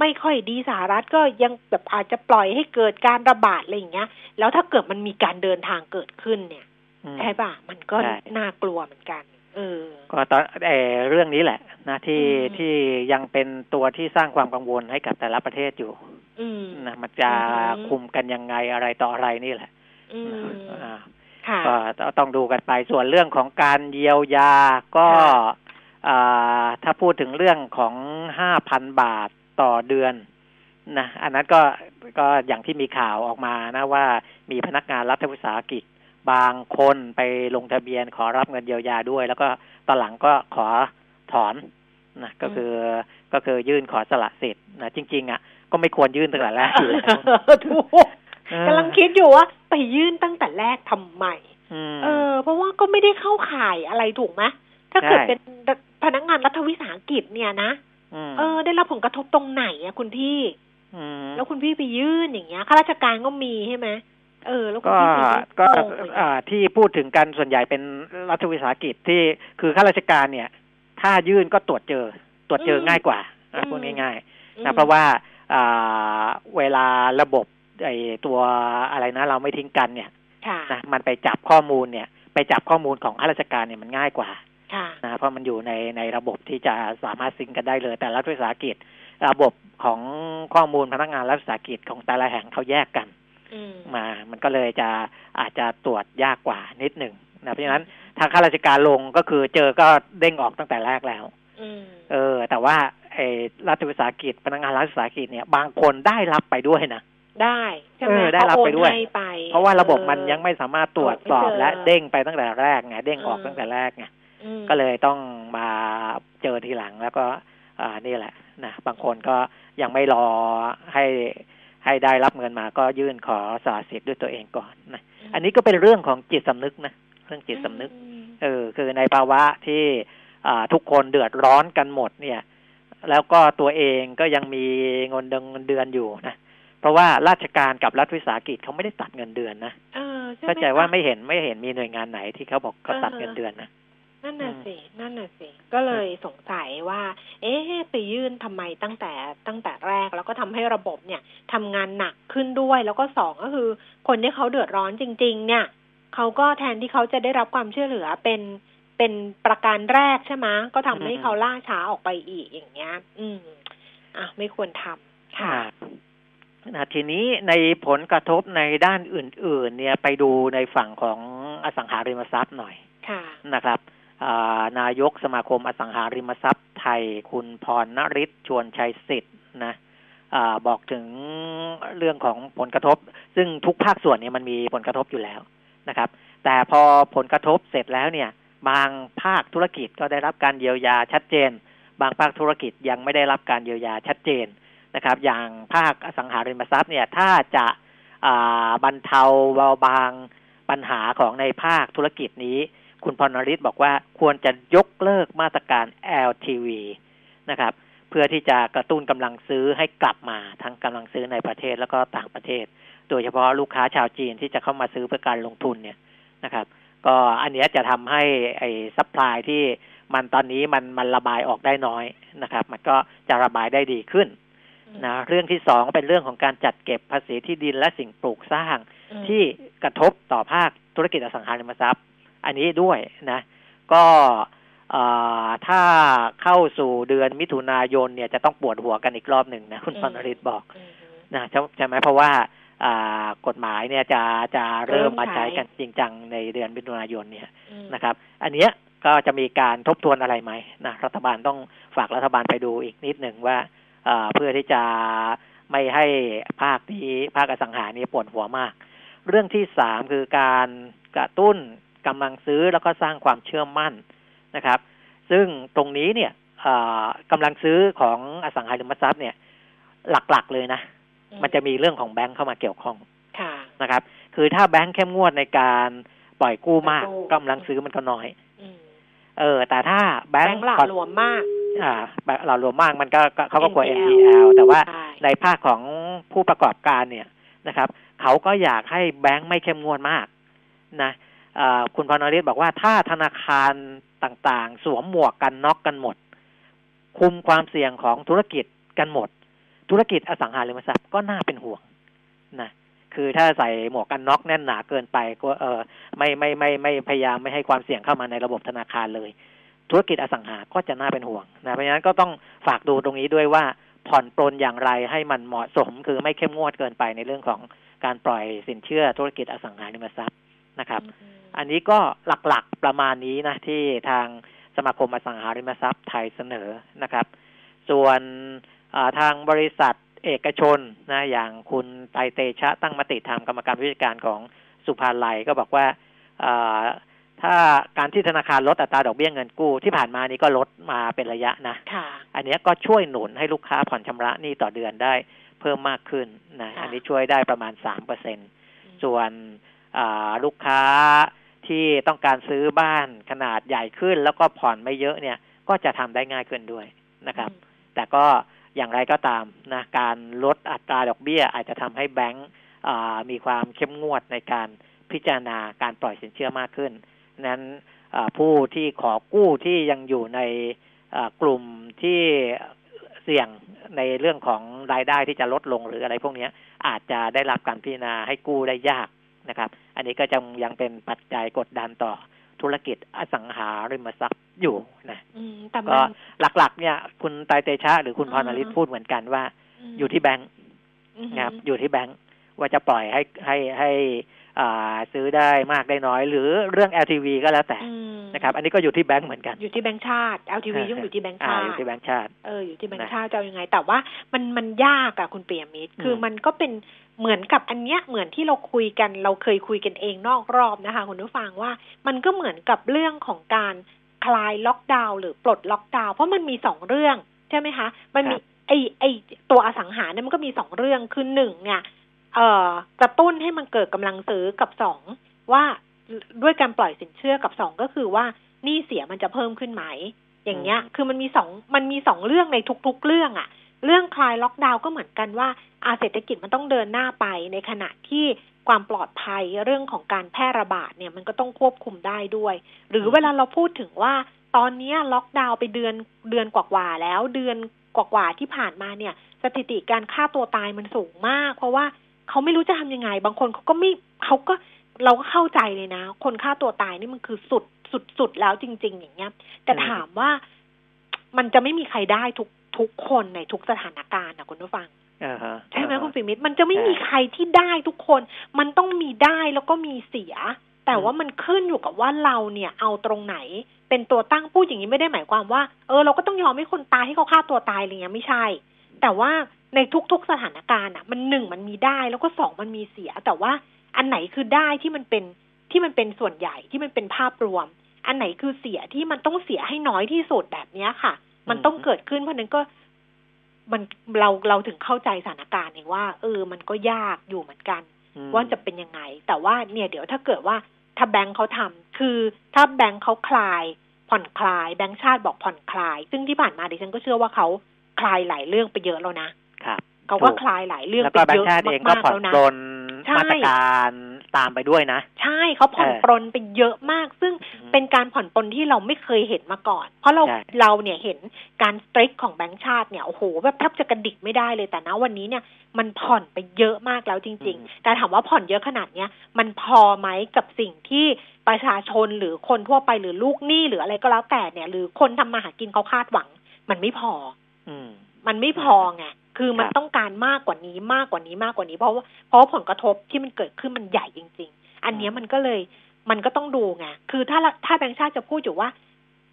ไม่ค่อยดีสหรัฐก็ยังแบบอาจจะปล่อยให้เกิดการระบาดอะไรอย่างเงี้ย แล้วถ้าเกิดมันมีการเดินทางเกิดขึ้นเนี่ยอืมใช่ปะมันก็ใช่น่ากลัวเหมือนกันเออก็ตอนเออเรื่องนี้แหละ นะที่อืมที่ยังเป็นตัวที่สร้างความกังวลให้กับแต่ละประเทศอยู่อืมนะมันจะอือฮึคุมกันยังไงอะไรต่ออะไรนี่แหละอืมอ่าค่ะ ก็ต้องดูกันไปส่วนเรื่องของการเยียวยาก็ค่ะอ่าถ้าพูดถึงเรื่องของห้าพันบาทต่อเดือนนะอันนั้นก็ก็อย่างที่มีข่าวออกมานะว่ามีพนักงานรัฐวิสาหกิจบางคนไปลงทะเบียนขอรับเงินเยียวยาด้วย แล้วก็ตอนหลังก็ขอถอนนะก็คือก็คือยื่นขอสละสิทธิ์นะจริง ๆ อะ ก็ไม่ควรยื่นตั้งแต่แรกอยู่แล้วถู กกำลังคิดอยู่ว่าไปยื่นตั้งแต่แรกทำไมอืมเออ เพราะว่าก็ไม่ได้เข้าข่ายอะไรถูกไหมถ้าเกิดใช่เป็นพนักงานรัฐวิสาหกิจเนี่ยนะมเออ ได้รับผลกระทบตรงไหนอะคุณพี่มแล้วคุณพี่ไปยื่นอย่างเงี้ยข้าราชการก็มีใช่ไหมเออ แล้วคุณก็พี่ไปยื่นก็ตรงเลยอ่าที่พูดถึงกันส่วนใหญ่เป็นรัฐวิสาหกิจที่คือข้าราชการเนี่ย ถ้ายื่นก็ตรวจเจอ ตรวจเจอง่ายกว่านะพูดง่ายๆนะเพราะว่าอ่าเวลาระบบ ไอ้ตัวอะไรนะ เราไม่ทิ้งกันเนี่ยค่ะนะมันไปจับข้อมูลเนี่ย ไปจับข้อมูลของข้าราชการเนี่ยมันง่ายกว่าค่ะนะเพราะมันอยู่ในในระบบที่จะสามารถซิงก์กันได้เลย แต่รัฐวิสาหกิจ ระบบของข้อมูลพนักงานรัฐวิสาหกิจของแต่ละแห่งเขาแยกกันอืมมา มันก็เลยจะอาจจะตรวจยากกว่านิดหนึ่งนะเพราะฉะนั้นถ้าข้าราชการลงก็คือเจอก็เด้งออกตั้งแต่แรกแล้วอืมเออ แต่ว่าไอ้รัฐวิสาหกิจพนักงานรัฐวิสาหกิจเนี่ย บางคนได้รับไปด้วยนะ ได้ใช่ไหมเออได้รับไปด้วยเขาโอนให้ไปเพราะว่าระบบมันออยังไม่สามารถตรวจสอบตรวจไม่เจอและเด้งไปตั้งแต่แรกไงเด้งออกอืมตั้งแต่แรกไงอืมก็เลยต้องมาเจอทีหลังแล้วก็อ่านี่แหละนะบางคนก็ยังไม่รอให้ให้ได้รับเงินมาก็ยื่นขอสาสิทธิ์ด้วยตัวเองก่อนนะอันนี้ก็เป็นเรื่องของจิตสำนึกนะเรื่องจิตสำนึกอืมเออ คือในภาวะที่อ่าทุกคนเดือดร้อนกันหมดเนี่ย แล้วก็ตัวเองก็ยังมีเงินเดือนเงินเดือนอยู่นะ เพราะว่าราชการกับรัฐวิสาหกิจเขาไม่ได้ตัดเงินเดือนนะเออช่ไหมเข้าใจว่าคะไม่เห็นไม่เห็นมีหน่วยงานไหนที่เขาบอกเขาตัดอ่าฮะเงินเดือนนะนั่นน่ะอืมสิ นั่นน่ะสิ ก็เลยสงสัยว่า เอ๊ะ ไปยื่นทำไมตั้งแต่ตั้งแต่แรก แล้วก็ทำให้ระบบเนี่ยทำงานหนักขึ้นด้วย แล้วก็สองก็คือ คนที่เขาเดือดร้อนจริง ๆ เนี่ยเขาก็แทนที่เขาจะได้รับความช่วยเหลือเป็นเป็นประการแรกใช่ไหมก็ทำให้อืมเขาล่าช้าออกไปอีกอย่างเงี้ย อืม อะ ไม่ควรทำค่ะ นะทีนี้ในผลกระทบในด้านอื่น ๆ เนี่ยไปดูในฝั่งของอสังหาริมทรัพย์หน่อยค่ะนะครับอ่านายกสมาคมอสังหาริมทรัพย์ไทยคุณพรนริศชวนชัยสิทธิ์นะอาบอกถึงเรื่องของผลกระทบ ซึ่งทุกภาคส่วนเนี่ยมันมีผลกระทบอยู่แล้วนะครับ แต่พอผลกระทบเสร็จแล้วเนี่ย บางภาคธุรกิจก็ได้รับการเยียวยาชัดเจน บางภาคธุรกิจยังไม่ได้รับการเยียวยาชัดเจน นะครับ อย่างภาคอสังหาริมทรัพย์เนี่ยถ้าจะบรรเทาเบาบางปัญหาของในภาคธุรกิจนี้ คุณพรนริศบอกว่าควรจะยกเลิกมาตรการ LTV นะครับ เพื่อที่จะกระตุ้นกำลังซื้อให้กลับมาทั้งกำลังซื้อในประเทศแล้วก็ต่างประเทศ โดยเฉพาะลูกค้าชาวจีนที่จะเข้ามาซื้อเพื่อการลงทุนเนี่ยนะครับ ก็อันนี้จะทำให้ไอ้ supply ที่มันตอนนี้มันมันระบายออกได้น้อยนะครับ มันก็จะระบายได้ดีขึ้น นะเรื่องที่สองเป็นเรื่องของการจัดเก็บภาษีที่ดินและสิ่งปลูกสร้างอืมที่กระทบต่อภาคธุรกิจอสังหาริมทรัพย์ อันนี้ด้วยนะ ก็เอ่อถ้าเข้าสู่เดือนมิถุนายนเนี่ยจะต้องปวดหัวกันอีกรอบหนึ่งนะคุณอืมพรนริศบอกอืมเนะใช่ใช่ไหมเพราะว่าอ่ากฎหมายเนี่ยจะจะเริ่มมาใช้กันจริงจังในเดือนมิถุนายนเนี่ยอืมนะครับ อันเนี้ยก็จะมีการทบทวนอะไรไหมนะรัฐบาลต้องฝากรัฐบาลไปดูอีกนิดหนึ่งว่า เอ่อเพื่อที่จะไม่ให้ภาคที่ภาคอสังหานี้ปวดหัวมาก เรื่องที่สามคือการกระตุ้นกำลังซื้อแล้วก็สร้างความเชื่อมั่นนะครับ ซึ่งตรงนี้เนี่ยเอ่อกำลังซื้อของอสังหาริมทรัพย์เนี่ย หลักๆเลยนะ มันจะมีเรื่องของแบงค์เข้ามาเกี่ยวข้องค่ะนะครับ คือถ้าแบงค์เข้มงวดในการปล่อยกู้มากปล่อยกู้กำลังซื้อมันก็น้อยอืมเออ แต่ถ้าแบแบงงค์ค์หละหลวมมาก อ่าแบงค์หล่อรวมมากมันก็ก็เขาก็กลัว NPL NPL แต่ว่าใช่ในภาคของผู้ประกอบการเนี่ยนะครับ เขาก็อยากให้แบงค์ไม่เข้มงวดมากนะเอ่อคุณพรนริศบอกว่าถ้าธนาคารต่างๆ สวมหมวกกันน็อกกันหมด คุมความเสี่ยงของธุรกิจกันหมด ธุรกิจอสังหาริมทรัพย์ก็น่าเป็นห่วงนะคือถ้าใส่หมวกกันน็อกแน่นหนาเกินไปก็เออไม่ไม่ไม่ไม่พยายามไม่ให้ความเสี่ยงเข้ามาในระบบธนาคารเลย ธุรกิจอสังหาก็จะน่าเป็นห่วงนะเพราะฉะนั้นก็ต้องฝากดูตรงนี้ด้วยว่าผ่อนปลนอย่างไรให้มันเหมาะสม คือไม่เข้มงวดเกินไปในเรื่องของการปล่อยสินเชื่อธุรกิจอสังหาริมทรัพย์นะครับ อันนี้ก็หลักๆประมาณนี้นะที่ทางสมาคมอสังหาริมทรัพย์ไทยเสนอนะครับ ส่วนอ่าทางบริษัทเอกชนนะอย่างคุณไตรเตชะตั้งมติธรรมกรรมการผู้จัดการของสุภาลัยก็บอกว่าอ่า ถ้าการที่ธนาคารลดอัตราดอกเบี้ยเงินกู้ที่ผ่านมานี้ก็ลดมาเป็นระยะนะค่ะอันเนี้ยก็ช่วยหนุนให้ลูกค้าผ่อนชำระหนี้ต่อเดือนได้เพิ่มมากขึ้นนะค่ะอันนี้ช่วยได้ประมาณสามเปอร์เซ็นส่วนอ่าลูกค้าที่ต้องการซื้อบ้านขนาดใหญ่ขึ้น แล้วก็ผ่อนไม่เยอะเนี่ย ก็จะทำได้ง่ายขึ้นด้วยนะครับ แต่ก็อย่างไรก็ตามนะการลดอัตราดอกเบี้ย อาจจะทำให้แบงก์อ่ามีความเข้มงวดในการพิจารณาการปล่อยสินเชื่อมากขึ้น นั้นอ่าผู้ที่ขอกู้ที่ยังอยู่ในอ่ากลุ่มที่เสี่ยงในเรื่องของรายได้ที่จะลดลงหรืออะไรพวกเนี้ยอาจจะได้รับการพิจารณาให้กู้ได้ยากนะครับ อันนี้ก็จะยังเป็นปัจจัยกดดันต่อธุรกิจอสังหาริมทรัพย์อยู่นะอืมแต่ก็มันหลักๆ เนี่ย คุณไตรเตชะหรือคุณอืมพรนริศพูดเหมือนกันว่า อยู่ที่แบงค์อืมนะครับอยู่ที่แบงค์ว่าจะปล่อยให้ให้ให้อ่า ซื้อได้มากได้น้อย หรือเรื่อง LTV ก็แล้วแต่อืมนะครับอันนี้ก็อยู่ที่แบงค์เหมือนกัน อยู่ที่แบงค์ชาติ LTV อ่ายุ่งอยู่ที่แบงค์อ่าชาอยู่ติที่แบงค์ชาติเอออยู่ที่แบงค์นะชาติจะเอายังไง แต่ว่ามันมันยากอะคุณเปียมิตรคืออมมันก็เป็นเหมือนกับอันเนี้ยเหมือนที่เราคุยกันเราเคยคุยกันเองนอกรอบนะคะคุณผู้ฟังว่ามันก็เหมือนกับเรื่องของการคลายล็อกดาวน์หรือปลดล็อกดาวน์เพราะมันมีสองเรื่องใช่ไหมคะ มันมีไอไอตัวอสังหาเนี่ยมันก็มีสองเรื่องคือหนึ่งเนี่ย เอ่อกระตุ้นให้มันเกิดกำลังซื้อกับสองว่าด้วยการปล่อยสินเชื่อกับสองก็คือว่าหนี้เสียมันจะเพิ่มขึ้นไหม อย่างเงี้ยอืมคือมันมีสองมันมีสองเรื่องในทุกๆเรื่องอะเรื่องคลายล็อกดาวน์ก็เหมือนกันว่าอาเศรษฐกิจมันต้องเดินหน้าไปในขณะที่ความปลอดภัยเรื่องของการแพร่ระบาดเนี่ยมันก็ต้องควบคุมได้ด้วย หรือเวลาเราพูดถึงว่าตอนเนี้ยล็อกดาวน์ไปเดือนเดือนกว่าๆแล้วเดือนกว่าๆที่ผ่านมาเนี่ย สถิติการฆ่าตัวตายมันสูงมาก เพราะว่า เขาไม่รู้จะทำยังไง บางคนเขาก็ไม่เขาก็เราก็เข้าใจเลยนะ คนฆ่าตัวตายนี่มันคือสุดสุดสุดแล้วจริง ๆ อย่างเงี้ย แต่อืมถามว่ามันจะไม่มีใครได้ทุกทุกคนในทุกสถานการณ์นะคุณผู้ฟังอ่าฮะใช่ไหมอ่าฮะคุณปิมิตรมันจะไม่ใช่มีใครที่ได้ทุกคน มันต้องมีได้แล้วก็มีเสีย แต่ว่ามันขึ้นอยู่กับว่าเราเนี่ย เอาตรงไหน เป็นตัวตั้งพูดอย่างนี้ไม่ได้หมายความว่า เออเราก็ต้องยอมให้คนตายให้เขาฆ่าตัวตายอะไรเงี้ยไม่ใช่ แต่ว่า ในทุก ๆสถานการณ์อะ มันหนึ่งมันมีได้แล้วก็สองมันมีเสีย แต่ว่าอันไหนคือได้ที่มันเป็นที่มันเป็นส่วนใหญ่ที่มันเป็นภาพรวม อันไหนคือเสียที่มันต้องเสียให้น้อยที่สุดแบบเนี้ยค่ะ มันต้องเกิดขึ้นเพราะฉะนั้นก็มันเราเราถึงเข้าใจสถานการณ์เองว่า เออ มันก็ยากอยู่เหมือนกันอืมว่าจะเป็นยังไง แต่ว่าเนี่ยเดี๋ยวถ้าเกิดว่าถ้าแบงค์เขาทำคือถ้าแบงค์เขาคลาย ผ่อนคลาย แบงค์ชาติบอกผ่อนคลาย ซึ่งที่ผ่านมาดิฉันก็เชื่อว่าเขาคลายหลายเรื่องไปเยอะแล้วนะ ครับเขาก็ถูกคลายหลายเรื่องแล้วไปก็แบงเยค์อะชาติเองก็มากผ่ๆอนแล้วนะปลนใช่มาตรการตามไปด้วยนะ ใช่เขาผ่อนเออปรนไปเยอะมาก ซึ่งอืมเป็นการผ่อนปลนที่เราไม่เคยเห็นมาก่อน เพราะเราใช่เราเนี่ยเห็นการสตริกของแบงก์ชาติเนี่ยโอ้โหแบบแทบจะกระดิกไม่ได้เลยแต่นะวันนี้เนี่ยมันผ่อนไปเยอะมากแล้วจริง ๆ แต่ถามว่าผ่อนเยอะขนาดเนี้ยมันพอไหมกับสิ่งที่ประชาชนหรือคนทั่วไปหรือลูกหนี้หรืออะไรก็แล้วแต่เนี่ย หรือคนทำมาหากินเขาคาดหวัง มันไม่พอ อืมมันไม่พอไง คือมันครับต้องการมากกว่านี้มากกว่านี้มากกว่านี้ เพราะว่าเพราะว่าผลกระทบที่มันเกิดขึ้นมันใหญ่จริง ๆ อันเนี้ยมันก็เลยมันก็ต้องดูไงคือถ้าถ้าแบงค์ชาติจะพูดอยู่ว่า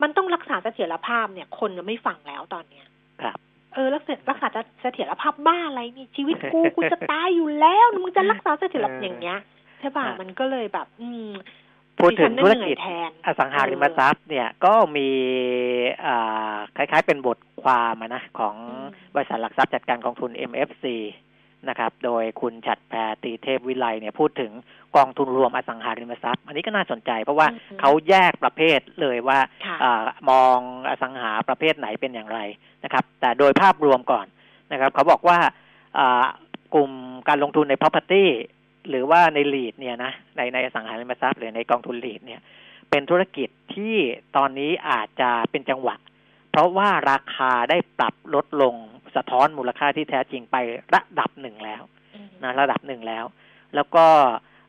มันต้องรักษาเสถียรภาพเนี่ย คนจะไม่ฟังแล้วตอนเนี้ยครับเออรักษารักษาเสถียรภาพบ้าอะไรนี่ชีวิตกูกูจะตายอยู่แล้วมึงจะรักษาเสถียรภาพอย่างเงี้ยใช่ป่ะอ่ามัมันก็เลยแบบ อืม พูดถึงดิฉันธุรเหนื่กิอจยแทนอสังหาริมทรัพย์เนี่ยก็มีอ่าคล้ายๆเป็นบทความอะนะของอืมบริษัทหลักทรัพย์จัดการกองทุน MFC นะครับ โดยคุณฉัดแพรตีเทพวิไลเนี่ยพูดถึงกองทุนรวมอสังหาริมทรัพย์ อันนี้ก็น่าสนใจ เพราะว่าอืมเขาแยกประเภทเลยว่าค่ะอามองอสังหาประเภทไหนเป็นอย่างไรนะครับ แต่โดยภาพรวมก่อนนะครับ เขาบอกว่าอ่ากลุ่มการลงทุนใน property หรือว่าใน lead เนี่ยนะในในอสังหาริมทรัพย์หรือในกองทุน lead เนี่ย เป็นธุรกิจที่ตอนนี้อาจจะเป็นจังหวะ เพราะว่าราคาได้ปรับลดลงสะท้อนมูลค่าที่แท้จริงไประดับหนึ่งแล้วอืมนะระดับหนึ่งแล้ว แล้วก็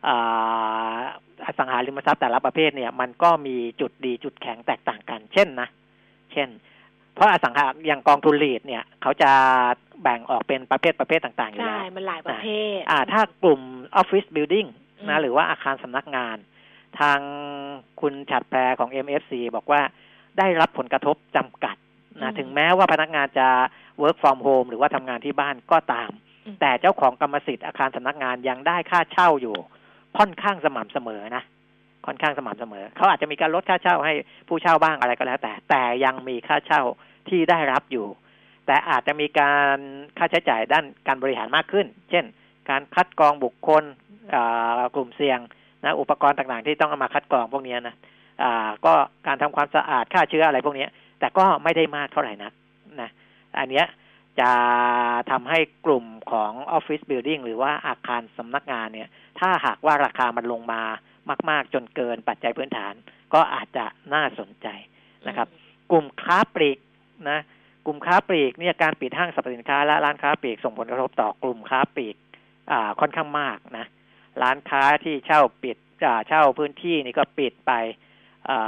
อ่าอสังหาริมทรัพย์แต่ละประเภทเนี่ย มันก็มีจุดดีจุดแข็งแตกต่างกัน เช่นนะ เช่น เพราะอสังหาอย่างกองทุนลีดเนี่ยเขาจะแบ่งออกเป็นประเภทประเภทต่างๆอยู่ใช่แล้วมันหลายประเภท อ่า ถ้ากลุ่มออฟฟิศบิลดิ่งอืนะมหรือว่าอาคารสำนักงาน ทางคุณฉัดแพรของ MFC บอกว่าได้รับผลกระทบจำกัดนะถึงแม้ว่าพนักงานจะ work from home หรือว่าทำงานที่บ้านก็ตามอืมแต่เจ้าของกรรมสิทธิ์อาคารสำนักงานยังได้ค่าเช่าอยู่ ค่อนข้างสม่ำเสมอนะ ค่อนข้างสม่ำเสมอ เขาอาจจะมีการลดค่าเช่าให้ผู้เช่าบ้างอะไรก็แล้ว แต่แต่ยังมีค่าเช่าที่ได้รับอยู่ แต่อาจจะมีการค่าใช้จ่ายด้านการบริหารมากขึ้น เช่น การคัดกรองบุคคลกลุ่มเสี่ยงนะอุปกรณ์ต่างๆ ที่ต้องเอามาคัดกรองพวกนี้นะก็การทำความสะอาดฆ่าเชื้ออะไรพวกนี้แต่ก็ไม่ได้มากเท่าไหร่นักนะอันเนี้ยจะทำให้กลุ่มของออฟฟิศบิลดิ่งหรือว่าอาคารสำนักงานเนี่ย ถ้าหากว่าราคามันลงมา มากๆ จนเกินปัจจัยพื้นฐาน ก็อาจจะน่าสนใจนะครับ กลุ่มค้าปลีกนะกลุ่มค้าปลีกเนี่ยการปิดห้างสรรพสินค้าและร้านค้าปลีกส่งผลกระทบต่อกลุ่มค้าปลีกอ่าค่อนข้างมากนะร้านค้าที่เช่าปิดอ่าเช่าพื้นที่นี่ก็ปิดไปอ่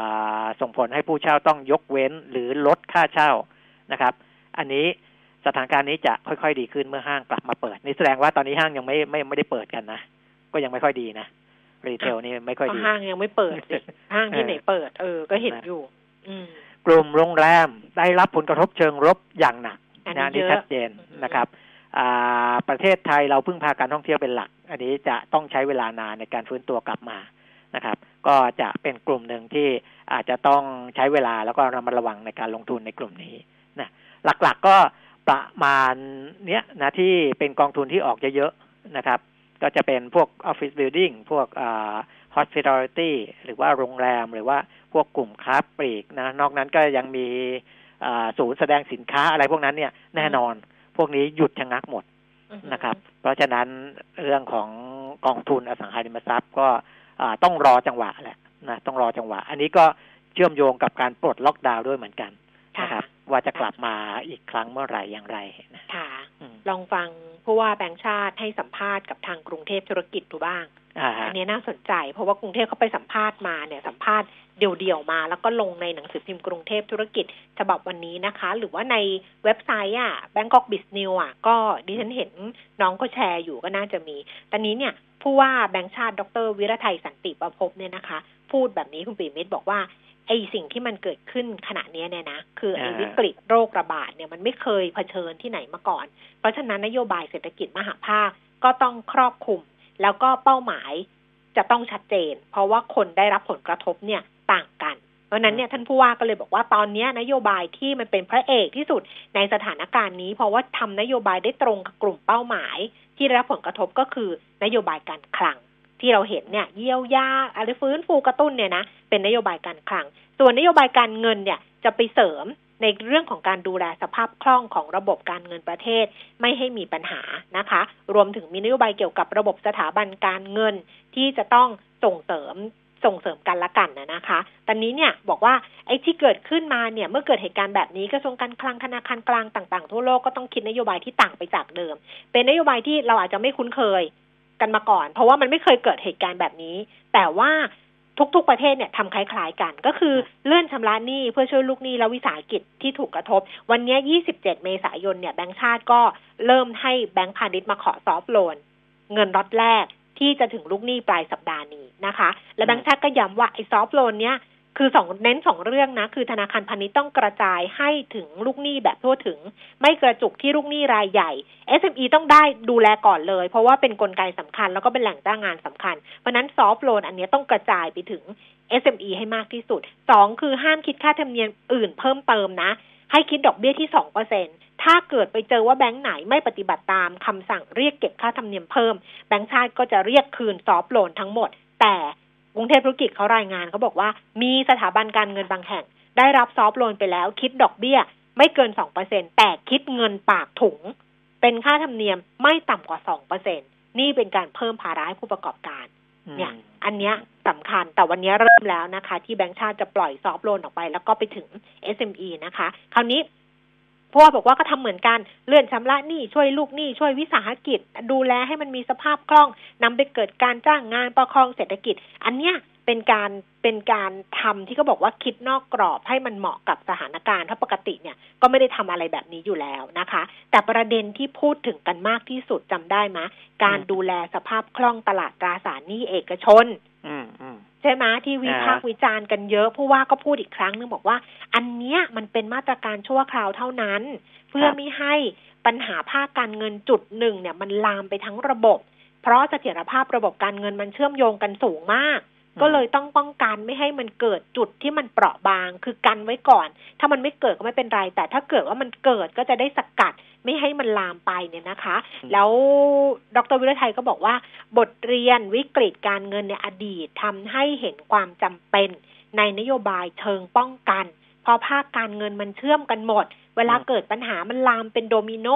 าส่งผลให้ผู้เช่าต้องยกเว้นหรือลดค่าเช่านะครับ อันนี้สถานการณ์นี้จะค่อยๆ ดีขึ้นเมื่อห้างกลับมาเปิด นี่แสดงว่าตอนนี้ห้างยังไม่ไม่ไม่ได้เปิดกันนะ ก็ยังไม่ค่อยดีนะ รีเทลนี่ไม่ค่อยก็ดีห้างยังไม่เปิดสิห้างที่เออไหนเปิด เออ ก็เห็นนะอยู่อืมกลุ่มโรงแรมได้รับผลกระทบเชิงลบอย่างหนักอันนะนี้นี่เยอะชัดเจนนะครับอ่าประเทศไทยเราพึ่งพาการท่องเที่ยวเป็นหลัก อันนี้จะต้องใช้เวลานานในการฟื้นตัวกลับมานะครับ ก็จะเป็นกลุ่มหนึ่งที่อาจจะต้องใช้เวลาแล้วก็ระมัดระวังในการลงทุนในกลุ่มนี้นะหลักๆก็ประมาณเนี้ยนะที่เป็นกองทุนที่ออกเยอะๆนะครับ ก็จะเป็นพวก Office Building พวกอ่า Hospitality หรือว่าโรงแรมหรือว่าพวกกลุ่มค้าปลีกนะนอกนั้นก็ยังมีศูนย์แสดงสินค้าอะไรพวกนั้นเนี่ยแน่นอน พวกนี้หยุดชะงักหมดนะครับ เพราะฉะนั้นเรื่องของกองทุนอสังหาริมทรัพย์ก็ต้องรอจังหวะแหละนะต้องรอจังหวะ อันนี้ก็เชื่อมโยงกับการปลดล็อกดาวน์ด้วยเหมือนกันนะครับ ว่าจะกลับมาอีกครั้งเมื่อไหร่อย่างไรนะค่ะอืมลองฟังผู้ว่าแบงค์ชาติให้สัมภาษณ์กับทางกรุงเทพธุรกิจดูบ้างอ่าฮะอันนี้น่าสนใจ เพราะว่ากรุงเทพเขาไปสัมภาษณ์มาเนี่ยสัมภาษณ์เดี่ยวๆมา แล้วก็ลงในหนังสือพิมพ์กรุงเทพธุรกิจฉบับวันนี้นะคะ หรือว่าในเว็บไซต์อะ Bangkok b i z n e w อะ ก็ดิฉันเห็นน้องก็แชร์อยู่ก็น่าจะมี ตอนนี้เนี่ยผู้ว่าแบงค์ชาติ ดร วิรไทยสันติประพบเนี่ยนะคะ พูดแบบนี้คุณปีมิตรบอกว่า ไอ้สิ่งที่มันเกิดขึ้นขณะเนี้ยเนี่ยนะ คือไอ้อ่าวิกฤตโรคระบาดเนี่ยมันไม่เคยเผชิญที่ไหนมาก่อน เพราะฉะนั้นนโยบายเศรษฐกิจมหาภาคก็ต้องครอบคลุม แล้วก็เป้าหมายจะต้องชัดเจน เพราะว่าคนได้รับผลกระทบเนี่ยต่างกัน เพราะฉะนั้นเนี่ยท่านผู้ว่าก็เลยบอกว่าตอนเนี้ยนโยบายที่มันเป็นพระเอกที่สุดในสถานการณ์นี้ เพราะว่าทำนโยบายได้ตรงกับกลุ่มเป้าหมาย ที่ได้รับผลกระทบก็คือนโยบายการคลัง ที่เราเห็นเนี่ยเยียวยาอะไรฟื้นฟูกระตุ้นเนี่ยนะเป็นนโยบายการคลัง ส่วนนโยบายการเงินเนี่ยจะไปเสริมในเรื่องของการดูแลสภาพคล่องของระบบการเงินประเทศไม่ให้มีปัญหานะคะ รวมถึงมีนโยบายเกี่ยวกับระบบสถาบันการเงินที่จะต้องส่งเสริมส่งเสริมกันละกันนะนะคะ ตอนนี้เนี่ยบอกว่าไอ้ที่เกิดขึ้นมาเนี่ยเมื่อเกิดเหตุการณ์แบบนี้กระทรวงการคลังธนาคารกลางต่าง ๆ ทั่วโลกก็ต้องคิดนโยบายที่ต่างไปจากเดิม เป็นนโยบายที่เราอาจจะไม่คุ้นเคย กันมาก่อน เพราะว่ามันไม่เคยเกิดเหตุการณ์แบบนี้ แต่ว่าทุกๆประเทศเนี่ยทำคล้ายๆกัน ก็คือเลื่อนชำระหนี้เพื่อช่วยลูกหนี้และวิสาหกิจที่ถูกกระทบ วันนี้ 27 เมษายนเนี่ยแบงก์ชาติก็เริ่มให้แบงก์พาณิชย์มาขอซอฟท์โลน เงินรอดแรกที่จะถึงลูกหนี้ปลายสัปดาห์นี้นะคะ และแบงก์ชาติก็ย้ำว่าไอ้ซอฟท์โลนเนี่ย คือสองเน้นสองเรื่องนะ คือธนาคารพาณิชย์ต้องกระจายให้ถึงลูกหนี้แบบทั่วถึง ไม่กระจุกที่ลูกหนี้รายใหญ่ SME ต้องได้ดูแลก่อนเลย เพราะว่าเป็นกลไกสำคัญแล้วก็เป็นแหล่งจ้างงานสำคัญ เพราะนั้น soft loan อันนี้ต้องกระจายไปถึง SME ให้มากที่สุดสองคือห้ามคิดค่าธรรมเนียมอื่นเพิ่มเติมนะ ให้คิดดอกเบี้ยที่สองเปอร์เซ็นถ้าเกิดไปเจอว่าแบงค์ไหนไม่ปฏิบัติตามคำสั่งเรียกเก็บค่าธรรมเนียมเพิ่ม แบงค์ชาติก็จะเรียกคืน soft loan ทั้งหมด แต่ กรุงเทพธุรกิจเขารายงานเขาบอกว่ามีสถาบันการเงินบางแห่ง ได้รับซอฟท์โลนไปแล้ว คิดดอกเบี้ย ไม่เกินสองเปอร์เซ็นแต่คิดเงินปากถุง เป็นค่าธรรมเนียมไม่ต่ำกว่าสองเปอร์เซ็นนี่เป็นการเพิ่มภาระให้ผู้ประกอบการ เนี่ย อันเนี้ยสำคัญแต่วันนี้เริ่มแล้วนะคะ ที่แบงก์ชาติจะปล่อยซอฟท์โลนออกไป แล้วก็ไปถึง SME นะคะ คราวนี้ พวกบอกว่าก็ทำเหมือนกันเลื่อนชำระหนี้ช่วยลูกหนี้ช่วยวิสาหกิจ ดูแลให้มันมีสภาพคล่องนำไปเกิดการจ้างงานประคองเศรษฐกิจ อันเนี้ยเป็นการเป็นการทำที่เขาบอกว่าคิดนอกกรอบให้มันเหมาะกับสถานการณ์ถ้าปกติเนี่ยก็ไม่ได้ทำอะไรแบบนี้อยู่แล้วนะคะ แต่ประเด็นที่พูดถึงกันมากที่สุดจำได้ไหมการดูแลสภาพคล่องตลาดตราสารหนี้เอกชน อืมอืม ใช่ไหมที่วิพากษ์วิจารณ์กันเยอะผู้ว่าก็พูดอีกครั้งนึงบอกว่า อันเนี้ยมันเป็นมาตรการชั่วคราวเท่านั้น เพื่อไม่ให้ปัญหาภาคการเงินจุดหนึ่งเนี่ยมันลามไปทั้งระบบ เพราะเสถียรภาพระบบการเงินมันเชื่อมโยงกันสูงมากก็เลยต้องป้องกันไม่ให้มันเกิดจุดที่มันเปราะบาง คือกันไว้ก่อน ถ้ามันไม่เกิดก็ไม่เป็นไร แต่ถ้าเกิดว่ามันเกิดก็จะได้สกัด ไม่ให้มันลามไปเนี่ยนะคะ แล้วดรวิรไทยก็บอกว่า บทเรียนวิกฤตการเงินในอดีตทำให้เห็นความจำเป็นในนโยบายเชิงป้องกันเพราะภาคการเงินมันเชื่อมกันหมด เวลาเกิดปัญหามันลามเป็นโดมิโน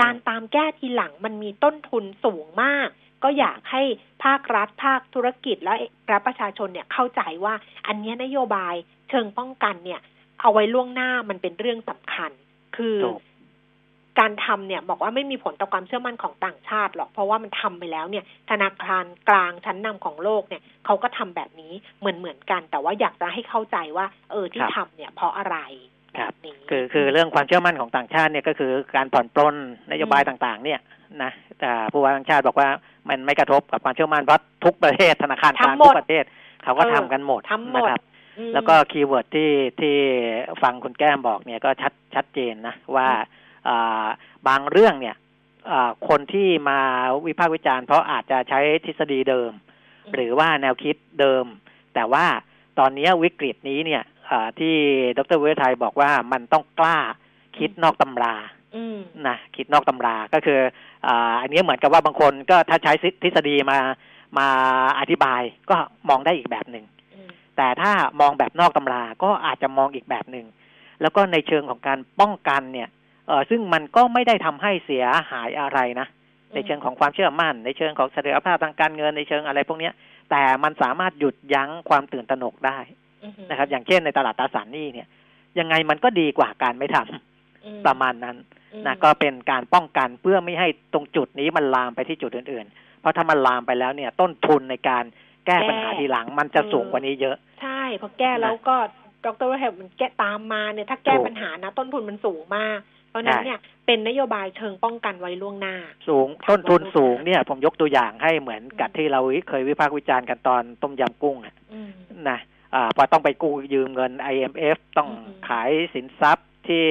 การตามแก้ทีหลังมันมีต้นทุนสูงมาก ก็อยากให้ภาครัฐภาคธุรกิจและรัฐประชาชนเนี่ยเข้าใจว่า อันเนี้ยนโยบายเชิงป้องกันเนี่ย เอาไว้ล่วงหน้ามันเป็นเรื่องสำคัญ คือถู กการทำเนี่ยบอกว่าไม่มีผลต่อความเชื่อมั่นของต่างชาติหรอก เพราะว่ามันทำไปแล้วเนี่ย ธนาคารกลางชั้นนำของโลกเนี่ยเขาก็ทำแบบนี้เหมือนเหมือนๆกัน แต่ว่าอยากจะให้เข้าใจว่า เออที่ครับทำเนี่ยเพราะอะไรคแบรับบนี้คือคือเรื่องความเชื่อมั่นของต่างชาติเนี่ยก็คือการผ่อนปรนนโยบายต่างๆ เนี่ยนะแต่ผู้ว่าแบงก์ชาติบอกว่ามันไม่กระทบกับความเชื่อมั่นเพราะทุกประเทศธนาคารกลางทำหมดทุกประเทศเขาก็เออทำกันหมดทำหมดนะครับอืมแล้วก็ keyword ที่ที่ฟังคุณแก้มบอกเนี่ยก็ชัดชัดเจนนะว่าอ่า บางเรื่องเนี่ยอ่าคนที่มาวิพากษ์วิจารณ์เพราะอาจจะใช้ทฤษฎีเดิมอืมหรือว่าแนวคิดเดิม แต่ว่าตอนนี้วิกฤตนี้เนี่ยอ่าที่ดรเวทไทยบอกว่ามันต้องกล้าคิดนอกตำราอืมนะคิดนอกตำราก็คืออ่าอันนี้เหมือนกับว่าบางคนก็ถ้าใช้ทฤษฎีมามาอธิบายก็มองได้อีกแบบหนึ่งอืมแต่ถ้ามองแบบนอกตำราก็อาจจะมองอีกแบบหนึ่งแล้วก็ในเชิงของการป้องกันเนี่ย เออซึ่งมันก็ไม่ได้ทำให้เสียหายอะไรนะ ในเชิงของความเชื่อมั่น ในเชิงของเสถียรภาพทางการเงินในเชิงอะไรพวกเนี้ย แต่มันสามารถหยุดยั้งความตื่นตระหนกได้อืมนะครับ อย่างเช่นในตลาดตราสารหนี้เนี่ย ยังไงมันก็ดีกว่าการไม่ทำอืมประมาณนั้นอืมนะก็เป็นการป้องกันเพื่อไม่ให้ตรงจุดนี้มันลามไปที่จุดอื่นๆ เพราะถ้ามันลามไปแล้วเนี่ย ต้นทุนในการแก้ปัญหาทีหลังมันจะสูงกว่านี้เยอะ ใช่พอแก้แล้วก็ดรว่าแฮมันแก้ตามมาเนี่ยถ้าแก้ถูกปัญหานะต้นทุนมันสูงมากเพ ราะฉะนั้นใช่เนี่ยเป็นนโยบายเชิงป้องกันไว้ล่วงหน้า สูงต้นทุนสูงเนี่ย ผมยกตัวอย่างให้เหมือนกับที่เราเคยวิพากษ์วิจารณ์กันตอนต้มยำกุ้งอะอืมนะอ่าพอต้องไปกู้ยืมเงิน IMF ต้องอืมขายสินทรัพย์ที่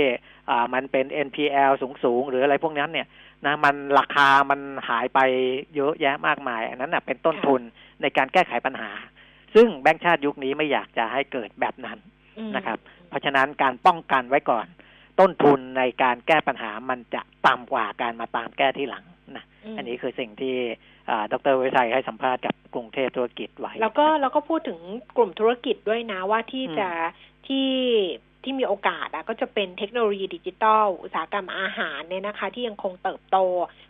อ่ามันเป็น NPL สูงๆ หรืออะไรพวกนั้นเนี่ยนะมันราคามันหายไปเยอะแยะมากมาย อันนั้นนะเป็นต้นทุนในการแก้ไขปัญหา ซึ่งแบงก์ชาติยุคนี้ไม่อยากจะให้เกิดแบบนั้นอืมนะครับ เพราะฉะนั้นการป้องกันไว้ก่อน ต้นทุนในการแก้ปัญหามันจะต่ำกว่าการมาตามแก้ที่หลังนะมอันนี้คือสิ่งที่อ่าดรวิชัยให้สัมภาษณ์กับกรุงเทพธุรกิจไว้ แล้วก็แล้วก็พูดถึงกลุ่มธุรกิจด้วยนะว่าที่อืมจะที่ที่มีโอกาสอะก็จะเป็นเทคโนโลยีดิจิทัลอุตสาหกรรมอาหารเนี่ยนะคะ ที่ยังคงเติบโต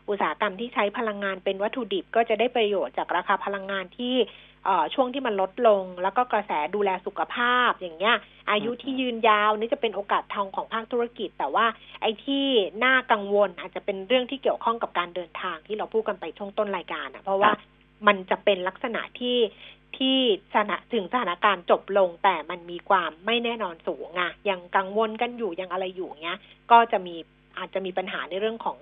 อุตสาหกรรมที่ใช้พลังงานเป็นวัตถุดิบก็จะได้ประโยชน์จากราคาพลังงานที่เอ่อ ช่วงที่มันลดลง แล้วก็กระแสดูแลสุขภาพอย่างเงี้ย อายุที่ยืนยาวนี่จะเป็นโอกาสทองของภาคธุรกิจ แต่ว่าไอ้ที่น่ากังวลอาจจะเป็นเรื่องที่เกี่ยวข้องกับการเดินทางที่เราพูดกันไปช่วงต้นรายการอะเพราะว่าครับมันจะเป็นลักษณะที่ที่สถานถึงสถานการณ์จบลงแต่มันมีความไม่แน่นอนสูงอะยังกังวลกันอยู่ยังอะไรอยู่เงี้ย ก็จะมีอาจจะมีปัญหาในเรื่องของ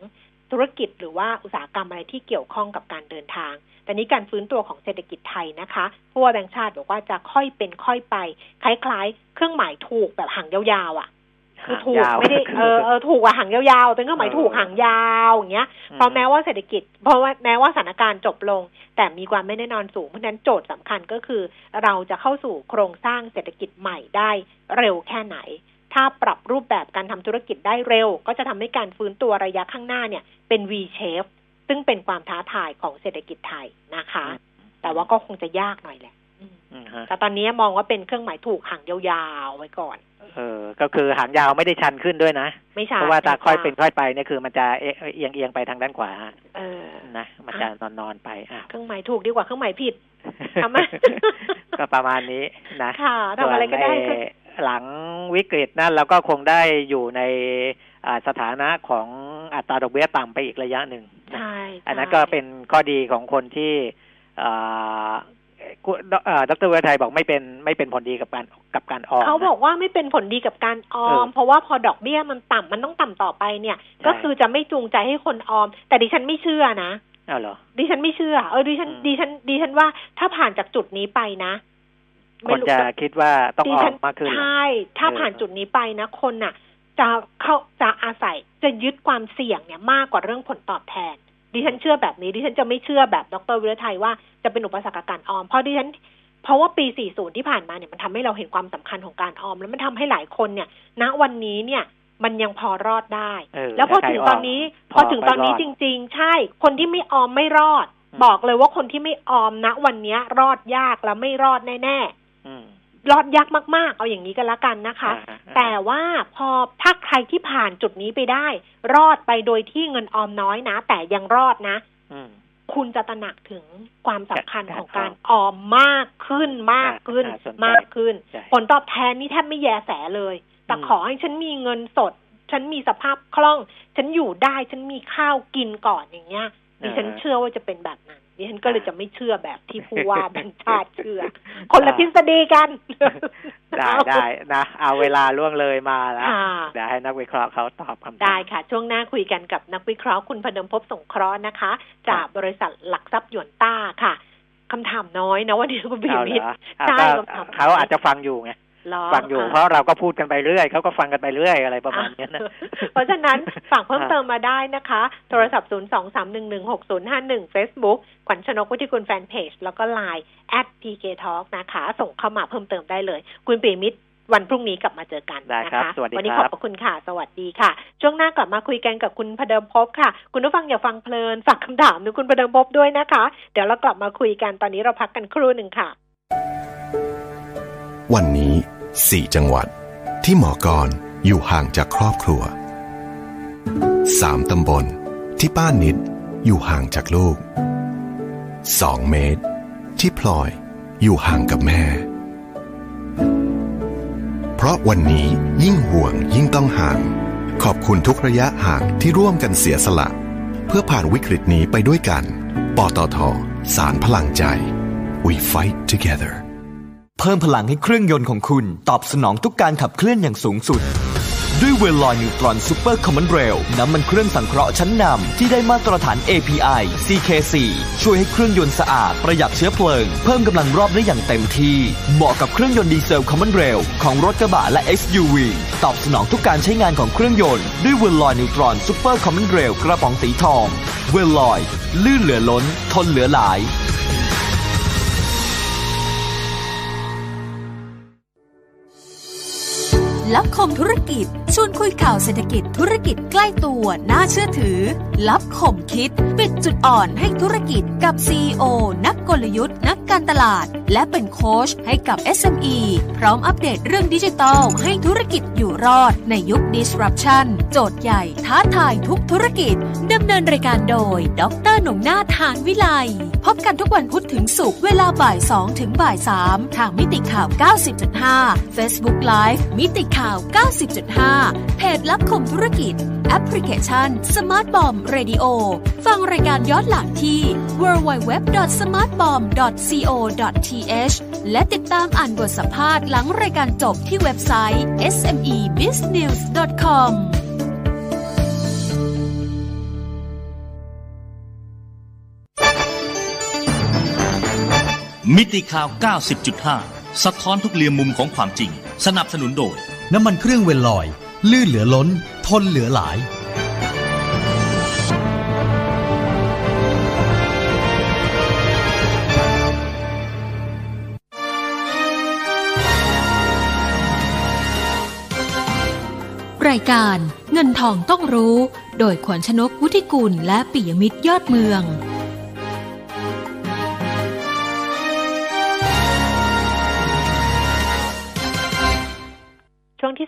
ธุรกิจหรือว่าอุตสาหกรรมอะไรที่เกี่ยวข้องกับการเดินทาง แต่นี้การฟื้นตัวของเศรษฐกิจไทยนะคะผู้ว่าแบงค์ชาติบอกว่าจะค่อยเป็นค่อยไป คล้ายๆ เครื่องหมายถูกแบบหางยาวๆอะ่ะคือถูกหางยาวไม่ได้เออเออถูกอะหางยาวๆเป็นเครื่องหมายถูกหางยาวอย่างเงี้ยเพราะแม้ว่าเศรษฐกิจ เพราะว่าแม้ว่าสถานการณ์จบลง แต่มีความไม่แน่นอนสูง เพราะฉะนั้นโจทย์สำคัญก็คือ เราจะเข้าสู่โครงสร้างเศรษฐกิจใหม่ได้เร็วแค่ไหน ถ้าปรับรูปแบบการทำธุรกิจได้เร็ว ก็จะทำให้การฟื้นตัวระยะข้างหน้าเนี่ย เป็น V shape ซึ่งเป็นความท้าทายของเศรษฐกิจไทยนะคะ แต่ว่าก็คงจะยากหน่อยแหละอืมอืมฮะแต่ตอนนี้มองว่าเป็นเครื่องหมายถูกหางยาวๆไว้ก่อน เออ ก็คือหางยาวไม่ได้ชันขึ้นด้วยนะ ไม่ใช่เพราะว่าถ้าไม่ใช่ค่อยเป็นค่อยไปเนี่ยคือมันจะเอียงเอียงๆไปทางด้านขวาฮะเออนะมันจะนอนนอนๆไปอะเครื่องหมายถูกดีกว่าเครื่องหมายผิดทำไมก็ประมาณนี้นะค่ะทำอะไรก็ได้ส่วนก็ใน หลังวิกฤตนั่นเราก็คงได้อยู่ในอ่าสถานะของอัตราดอกเบี้ยต่ำไปอีกระยะหนึ่งนะใช่อันนั้นใช่ก็เป็นข้อดีของคนที่อ่ากุเอ่อดรเวทไทยบอกไม่เป็นไม่เป็นผลดีกับการกับการออมเขาบนะอกว่าไม่เป็นผลดีกับการออมเออเพราะว่าพอดอกเบี้ยมันต่ำมันต้องต่ำต่อไปเนี่ยใช่ก็คือจะไม่จูงใจให้คนออม แต่ดิฉันไม่เชื่อนะอ้าวเหรอดิฉันไม่เชื่อ เออดิฉันอืมดิฉันดิฉันว่าถ้าผ่านจากจุดนี้ไปนะ คนจะคิดว่าต้องดิออฉัมมากขึ้นเหรอใช่ถ้าเออผ่านจุดนี้ไปนะคนน่ะ จะเข้าจะอาศัยจะยึดความเสี่ยงเนี่ยมากกว่าเรื่องผลตอบแทน ดิฉันเชื่อแบบนี้ ดิฉันจะไม่เชื่อแบบดรวิรไทยว่าจะเป็นอุปสรรคกับการออมเพราะดิฉันเพราะว่าปี 40 ที่ผ่านมาเนี่ยมันทำให้เราเห็นความสำคัญของการออม แล้วมันทำให้หลายคนเนี่ย ณวันนี้เนี่ยมันยังพอรอดได้เออแล้วพอถ้าใครถึงตอนนี้ออมพอถึงตอนนี้ พอไปรจอดริง ๆ ใช่ คนที่ไม่ออมไม่รอดอืมบอกเลยว่าคนที่ไม่ออมณวันเนี้ยรอดยากและไม่รอดแน่อืมๆ รอดยากมาก ๆ เอาอย่างนี้กันละกันนะคะอ่าๆแต่ว่าพอถ้าใครที่ผ่านจุดนี้ไปได้ รอดไปโดยที่เงินออมน้อยนะ แต่ยังรอดนะอืมคุณจะตระหนักถึงความสำคัญการของการออมออมมากขึ้นมากขึ้นอ่าสนใจมากขึ้นใช่ผลตอบแทนนี่แทบไม่แยแสเลย แต่อืมขอให้ฉันมีเงินสด ฉันมีสภาพคล่อง ฉันอยู่ได้ ฉันมีข้าวกินก่อนอย่างเงี้ยดิฉันเชื่อว่าจะเป็นแบบนั้น ดิฉันก็เลยจะไม่เชื่อแบบที่ผู้ว่าแบงค์ชาติเชื่อ คนละทฤษฎีกัน ได้ได้นะ เอาเวลาล่วงเลยมาแล้วค่ะเดี๋ยวให้นักวิเคราะห์เขาตอบคำถามได้ค่ะ ช่วงหน้าคุยกันกับนักวิเคราะห์คุณพนมพบสงเคราะห์นะคะ จากบริษัทหลักทรัพย์หยวนต้าค่ะคำถามน้อยนะวันนี้คุณบีเอามิตเหรรออะใช่ก็คำถามเขาอาจจะฟังอยู่ไงเหรอ ฟังอยู่อะเพราะเราก็พูดกันไปเรื่อยเขาก็ฟังกันไปเรื่อยอะไรประมาณเนี้ยนะเพราะฉะนั้นฝากเพิ่มเติมมาได้นะคะ โทรศัพท์ 0 2 3 1 1 6 0 5 1 Facebook ขวัญชนกวิทยคุณแฟนเพจแล้วก็ Line at pk talk นะคะ ส่งเข้ามาเพิ่มเติมได้เลย คุณปีมิตรวันพรุ่งนี้กลับมาเจอกันได้นะครัคะบสวัสดีวันนี้คขรัอบบพระคุณค่ะ สวัสดีค่ะ ช่วงหน้ากลับมาคุยกันกับคุณพเดิมภพค่ะ คุณผู้ฟังอย่าฟังเพลินฝากคำถามถึงคุณพเดิมภพด้วยนะคะ เดี๋ยวเรากลับมาคุยกันตอนนี้เราพักกันครู่หนึ่งค่ะ วันนี้ 4 จังหวัด ที่หมอกรอยู่ห่างจากครอบครัว 3 ตำบล ที่ป้านิดอยู่ห่างจากลูก 2 เมตร ที่พลอยอยู่ห่างกับแม่ เพราะวันนี้ยิ่งห่วงยิ่งต้องห่าง ขอบคุณทุกระยะห่างที่ร่วมกันเสียสละ เพื่อผ่านวิกฤตนี้ไปด้วยกัน ปตท สานพลังใจ we fight together เพิ่มพลังให้เครื่องยนต์ของคุณตอบสนองทุกการขับเคลื่อนอย่างสูงสุด ด้วย Veloil Neutron Super Commonrail น้ำมันเครื่องสังเคราะห์ชั้นนำที่ได้มาตรฐาน API CK4 ช่วยให้เครื่องยนต์สะอาดประหยัดเชื้อเพลิง เพิ่มกำลังรอบได้อย่างเต็มที่ เหมาะกับเครื่องยนต์ดีเซล common rail ของรถกระบะและ SUV ตอบสนองทุกการใช้งานของเครื่องยนต์ด้วย Veloil Neutron Super Commonrail กระป๋องสีทอง เวลลอยลื่นเหลือล้น ทนเหลือหลาย ลับคมธุรกิจ ชวนคุยข่าวเศรษฐกิจธุรกิจใกล้ตัวน่าเชื่อถือ ลับคมคิด ปิดจุดอ่อนให้ธุรกิจกับ CEO นักกลยุทธ์ นักการตลาด และเป็นโค้ชให้กับ SME พร้อมอัปเดตเรื่องดิจิทัลให้ธุรกิจอยู่รอดในยุค disruption โจทย์ใหญ่ท้าทายทุกธุรกิจดำเนินรายการโดย ดรหนุ่มนาถานวิไลพบกันทุกวันพุธถึงศุกร์เวลาบ่าย2ถึงบ่าย3ทางมิติข่าว 90.5 Facebook Live มิติข่าวาว 90.5 เพจรับคมธุรกิจ แอปพลิเคชัน Smart Bomb Radio ฟังรายการย้อนหลังที่ www.smartbomb.co.th และติดตามอ่านบทสัมภาษณ์หลังรายการจบที่เว็บไซต์ smebiznews.com มิติข่าว 90.5 สะท้อนทุกเรียมมุมของความจริง สนับสนุนโดย น้ำมันเครื่องเวลลอย ลื่นเหลือล้น ทนเหลือหลาย รายการเงินทองต้องรู้ โดยขวัญชนกวุฒิกุลและปิยมิตรยอดเมือง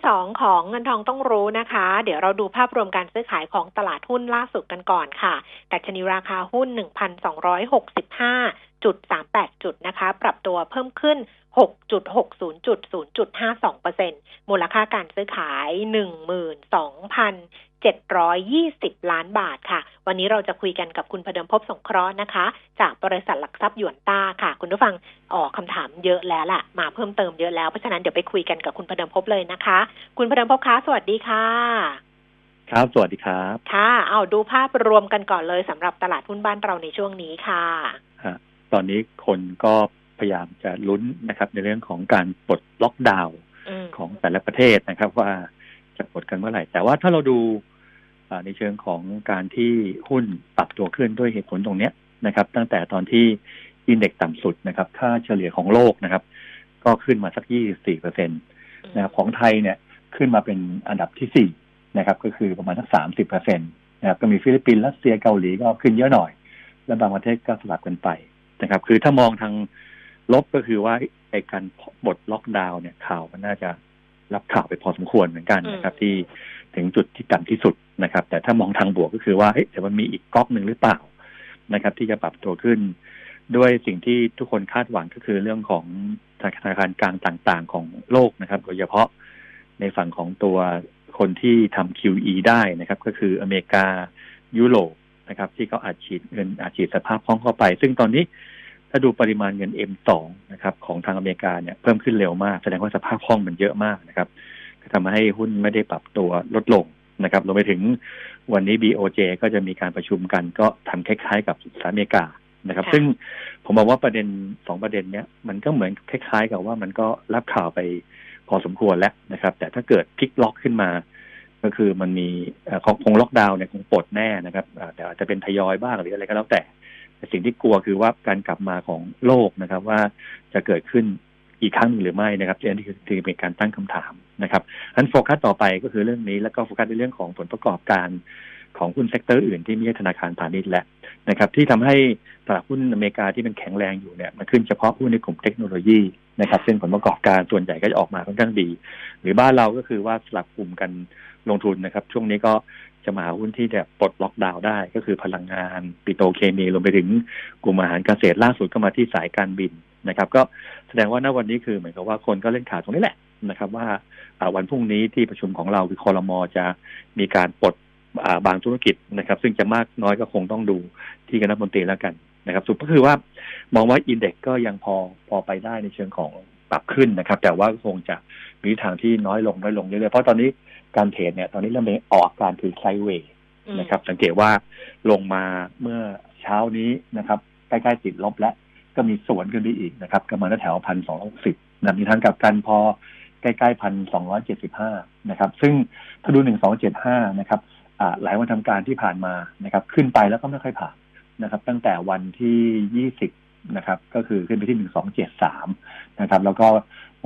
สองของเงินทองต้องรู้นะคะ เดี๋ยวเราดูภาพรวมการซื้อขายของตลาดหุ้นล่าสุดกันก่อนค่ะแต่ชนีราคาหุ้น 1,265.38 จุดนะคะ ปรับตัวเพิ่มขึ้น 6.60จุด0.52%มูลค่าการซื้อขาย 12,720 ล้านบาทค่ะ วันนี้เราจะคุยกันกับคุณพเดิมพบสงเคราะห์นะคะ จากบริษัทหลักทรัพย์หยวนต้าค่ะ คุณผู้ฟังออกคำถามเยอะแล้วล่ะ มาเพิ่มเติมเยอะแล้ว เพราะฉะนั้นเดี๋ยวไปคุยกันกับคุณพเดิมพบเลยนะคะ คุณพเดิมพบคะสวัสดีค่ะ ครับ สวัสดีครับ ค่ะ เอาดูภาพรวมกันก่อนเลยสำหรับตลาดหุ้นบ้านเราในช่วงนี้ค่ะฮะตอนนี้คนก็พยายามจะลุ้นนะครับ ในเรื่องของการปลดล็อกดาวน์อืมของแต่ละประเทศนะครับว่า จะปลดกันเมื่อไหร่ แต่ว่าถ้าเราดูในเชิงของการที่หุ้นปรับตัวขึ้นด้วยเหตุผลตรงเนี้ยนะครับ ตั้งแต่ตอนที่อินเด็กซ์ต่ำสุดนะครับ ค่าเฉลี่ยของโลกนะครับ ก็ขึ้นมาสัก 24เปอร์เซ็นตนะครับของไทยเนี่ยขึ้นมาเป็นอันดับที่สี่นะครับ ก็คือประมาณสัก 30เปอร์เซ็นตนะครับก็มีฟิลิปปินส์รัสเซียเกาหลีก็ขึ้นเยอะหน่อย และบางประเทศก็สลับกันไปนะครับ คือถ้ามองทางลบก็คือว่าไอ้การปลดล็อกดาวน์เนี่ยข่าวมันน่าจะ รับข่าวไปพอสมควรเหมือนกันนะครับ ที่ถึงจุดที่ต่ำที่สุดนะครับ แต่ถ้ามองทางบวกก็คือว่าเอ๊ะเดี๋ยวมันมีอีกก๊อกหนึ่งหรือเปล่านะครับ ที่จะปรับตัวขึ้น ด้วยสิ่งที่ทุกคนคาดหวังก็คือเรื่องของธนาคารกลางต่าง ๆ ของโลกนะครับโดยเฉพาะในฝั่งของตัวคนที่ทำ QE ได้นะครับ ก็คืออเมริกายุโรปนะครับ ที่เขาอาจฉีดเงินอาจฉีดสภาพคล่องเข้าไป ซึ่งตอนนี้ ถ้าดูปริมาณเงิน M2 นะครับของทางอเมริกาเนี่ยเพิ่มขึ้นเร็วมาก แสดงว่าสภาพคล่องมันเยอะมากนะครับก็ทำให้หุ้นไม่ได้ปรับตัวลดลงนะครับรวมไปถึงวันนี้ BOJ ก็จะมีการประชุมกันก็ทำคล้าย ๆ กับสหรัฐอเมริกานะครับค่ะซึ่งผมมองว่าประเด็นสองประเด็นเนี้ยมันก็เหมือนคล้าย ๆ กับว่ามันก็รับข่าวไปพอสมควรแล้วนะครับ แต่ถ้าเกิดพลิกล็อกขึ้นมา ก็คือมันมีเอ่อของคงล็อกดาวน์เนี่ยคงปลดแน่นะครับอ่าแต่อาจจะเป็นทยอยบ้างหรืออะไรก็แล้วแต่ แต่สิ่งที่กลัวคือว่าการกลับมาของโรคนะครับ ว่าจะเกิดขึ้นอีกครั้งหนึ่งหรือไม่นะครับอันนี้คือคือเป็นการตั้งคำถามนะครับอันโฟกัสต่อไปก็คือเรื่องนี้แล้วก็โฟกัสในเรื่องของผลประกอบการของหุ้น sector อื่นที่ไม่ใช่ธนาคารพาณิชย์แหละนะครับ ที่ทำให้ตลาดหุ้นอเมริกาที่เป็นแข็งแรงอยู่เนี่ยมันขึ้นเฉพาะหุ้นในกลุ่มเทคโนโลยีนะครับซึ่งผลประกอบการส่วนใหญ่ก็จะออกมาค่อนข้างดี หรือบ้านเราก็คือว่าสลับกลุ่มกันลงทุนนะครับ ช่วงนี้ก็ จะมาหาหุ้นที่แบบปลดล็อกดาวน์ได้ก็คือพลังงานปิโตรเคมีรวมไปถึงกลุ่มอาหารเกษตรล่าสุดก็มาที่สายการบินนะครับ ก็แสดงว่าณวันนี้คือเหมือนกับว่าคนก็เล่นขาตรงนี้แหละนะครับ ว่าวันพรุ่งนี้ที่ประชุมของเราคือคอรมอจะมีการปลดบางธุรกิจนะครับ ซึ่งจะมากน้อยก็คงต้องดูที่คณะมนตรีแล้วกันนะครับสุดก็คือว่ามองว่าอินเด็กก็ยังพอพอไปได้ในเชิงของปรับขึ้นนะครับ แต่ว่าคงจะมีทางที่น้อยลงน้อยลงเรื่อยๆเพราะตอนนี้ การเทรดเนี่ย ตอนนี้เริ่มออกอาการคือไซด์เวย์อืมนะครับ สังเกตว่าลงมาเมื่อเช้านี้นะครับ ใกล้ๆติดลบแล้ว ก็มีสวนขึ้นไปอีกนะครับก็มาแถวพันสองร้อยสิบนะมีทางกลับกันพอใกล้ๆพันสองร้อยเจ็ดสิบห้านะครับ ซึ่งถ้าดูหนึ่งสองเจ็ดห้านะครับอ่าหลายวันทำการที่ผ่านมานะครับ ขึ้นไปแล้วก็ไม่ค่อยผ่านนะครับ ตั้งแต่วันที่ยี่สิบ นะครับ ก็คือขึ้นไปที่หนึ่งสองเจ็ดสามนะครับ แล้วก็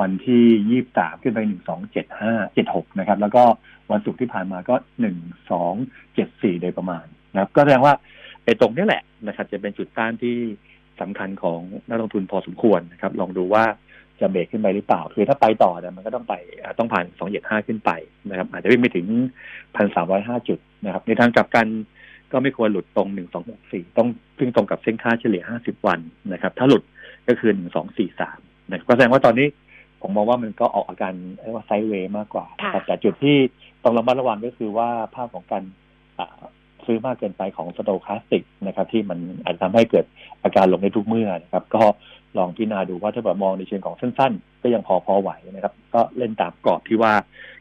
วันที่ยี่สามขึ้นไปหนึ่งสองเจ็ดห้าเจ็ดหกนะครับ แล้วก็วันศุกร์ที่ผ่านมาก็หนึ่งสองเจ็ดสี่โดยประมาณนะครับ ก็แสดงว่าไอ้ตรงนี้แหละนะครับ จะเป็นจุดต้านที่สำคัญของนักลงทุนพอสมควรนะครับ ลองดูว่าจะเบรกขึ้นไปหรือเปล่า คือถ้าไปต่อเนี่ยมันก็ต้องไปต้องผ่านสองเจ็ดห้าขึ้นไปนะครับ อาจจะวิ่งไปถึงพันสามร้อยห้าจุดนะครับ ในทางกลับกัน ก็ไม่ควรหลุดตรงหนึ่งสองหกสี่ต้องซึ่งตรงกับเส้นค่าเฉลี่ยห้าสิบวันนะครับ ถ้าหลุดก็คือหนึ่งสองสี่สามนะครับก็แสดงว่าตอนนี้ผมมองว่ามันก็ออกอาการเรียกว่าไซด์เวย์มากกว่าค่ะนะครับแต่จุดที่ต้องระมัดระวังก็คือว่าภาพของการอ่าซื้อมากเกินไปของสโตคาสติกนะครับ ที่มันอาจจะทำให้เกิดอาการลงในทุกเมื่อนะครับ ก็ลองพิจารณาดูว่าถ้าแบบมองในเชิงของสั้นๆ ก็ยังพอพอไหวนะครับ ก็เล่นตามกรอบที่ว่า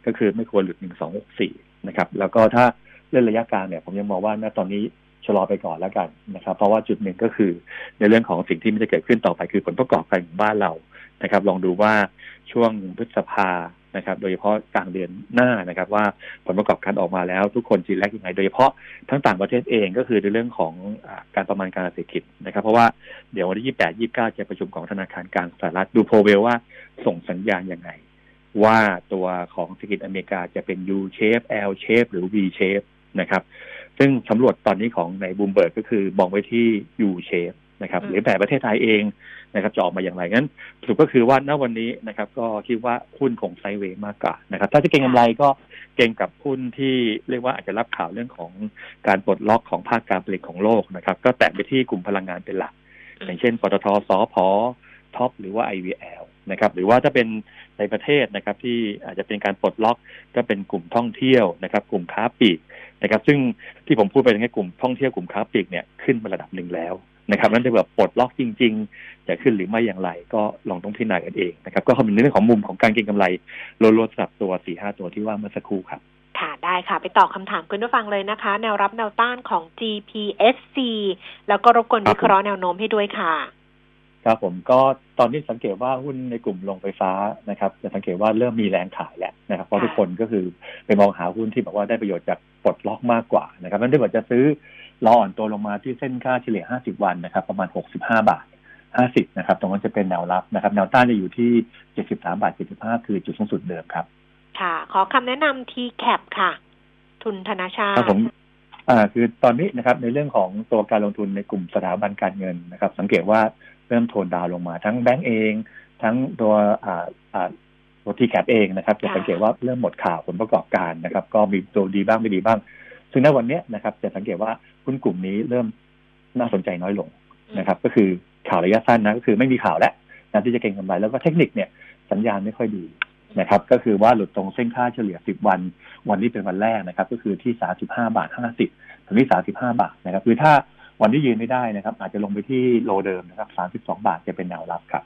ก็คือไม่ควรหลุดหนึ่งสองหกสี่นะครับ แล้วก็ถ้า เล่นระยะกลางเนี่ยผมยังมองว่าณตอนนี้ชะลอไปก่อนแล้วกันนะครับ เพราะว่าจุดหนึ่งก็คือในเรื่องของสิ่งที่มันจะเกิดขึ้นต่อไปคือผลประกอบการของบ้านเรานะครับ ลองดูว่าช่วงพฤษภานะครับ โดยเฉพาะกลางเดือนหน้านะครับ ว่าผลประกอบการออกมาแล้วทุกคนจีแลกยังไง โดยเฉพาะทั้งต่างประเทศเองก็คือในเรื่องของการประมาณการเศรษฐกิจนะครับ เพราะว่าเดี๋ยววันที่ 28 29 จะประชุมของธนาคารกลางสหรัฐดู Powell ว่าส่งสัญญาณยังไง ว่าตัวของเศรษฐกิจอเมริกาจะเป็น U shape L shape หรือ V shape นะครับ ซึ่งสำรวจตอนนี้ของในบูมเบิร์กก็คือมองไว้ที่ U shape นะครับอืมหรือแต่ประเทศไทยเองนะครับจะออกมาอย่างไรงั้นสรุปก็คือว่าณวันนี้นะครับ ก็คิดว่าหุ้นคง sideway มากกว่านะครับ ถ้าจะเก็งกำไรก็เก็งกับหุ้นที่เรียกว่าอาจจะรับข่าวเรื่องของการปลดล็อกของภาคการผลิตของโลกนะครับ ก็แตะไปที่กลุ่มพลังงานเป็นหลัก อย่างเช่นปตทสพท็อปหรือว่า IVL นะครับหรือว่าถ้าเป็นในประเทศนะครับที่อาจจะเป็นการปลดล็อกก็เป็นกลุ่มท่องเที่ยวนะครับ กลุ่มค้าปลีกนะครับ ซึ่งที่ผมพูดไปในกลุ่มท่องเที่ยวกลุ่มค้าปลีกเนี่ยขึ้นมาระดับหนึ่งแล้วนะครับนั้นจะแบบปลดล็อกจริง ๆ จะขึ้นหรือไม่อย่างไร ก็ลองต้องพิจารณากันเองนะครับก็คำนึงในเรื่องของมุมของการเก็งกำไรล้วนๆสำหรับตัวสี่ห้าตัวที่ว่าเมื่อสักครู่ครับค่ะได้ค่ะ ไปตอบคำถามคุณผู้ฟังเลยนะคะ แนวรับแนวต้านของ GPSC แล้วก็รบกวนครับวิเคราะห์แนวโน้มให้ด้วยค่ะ ครับผมก็ตอนนี้สังเกตว่าหุ้นในกลุ่มโรงไฟฟ้านะครับจะสังเกตว่าเริ่มมีแรงขายแล้วนะครับเพราะค่ะทุกคนก็คือไปมองหาหุ้นที่แบบว่าได้ประโยชน์จากปลดล็อกมากกว่านะครับนั่นได้บอกจะซื้อรออ่อนตัวลงมาที่เส้นค่าเฉลี่ย 50 วันนะครับ ประมาณ 65 บาท 50 นะครับ ตรงนั้นจะเป็นแนวรับนะครับ แนวต้านจะอยู่ที่ 73 บาท 75 คือจุดสูงสุดเดิมครับ ค่ะ ขอคำแนะนำ TCAP ค่ะ ทุนธนาชาครัติบผมอ่าคือตอนนี้นะครับในเรื่องของตัวการลงทุนในกลุ่มสถาบันการเงินนะครับ สังเกตว่า เริ่มโทนดาวน์ลงมา ทั้งแบงก์เอง ทั้งตัวอ่าอ่าตัวทีแคปเองนะครับจะค่ะสังเกตว่าเริ่มหมดข่าวผลประกอบการนะครับ ก็มีตัวดีบ้างไม่ดีบ้าง ซึ่งในวันเนี้ยนะครับ จะสังเกตว่าหุ้นกลุ่มนี้เริ่มน่าสนใจน้อยลงนะครับ ก็คือข่าวระยะสั้นนะก็คือไม่มีข่าวแล้วนะที่จะเก็งกำไรแล้วก็เทคนิคเนี่ยสัญญาณไม่ค่อยดีนะครับ ก็คือว่าหลุดตรงเส้นค่าเฉลี่ย 10 วัน วันนี้เป็นวันแรกนะครับ ก็คือที่ 35 บาท 50ถึงที่35 บาทนะครับ คือถ้า วันที่ยืนไม่ได้นะครับ อาจจะลงไปที่โลเดิมนะครับ 32 บาทจะเป็นแนวรับครับ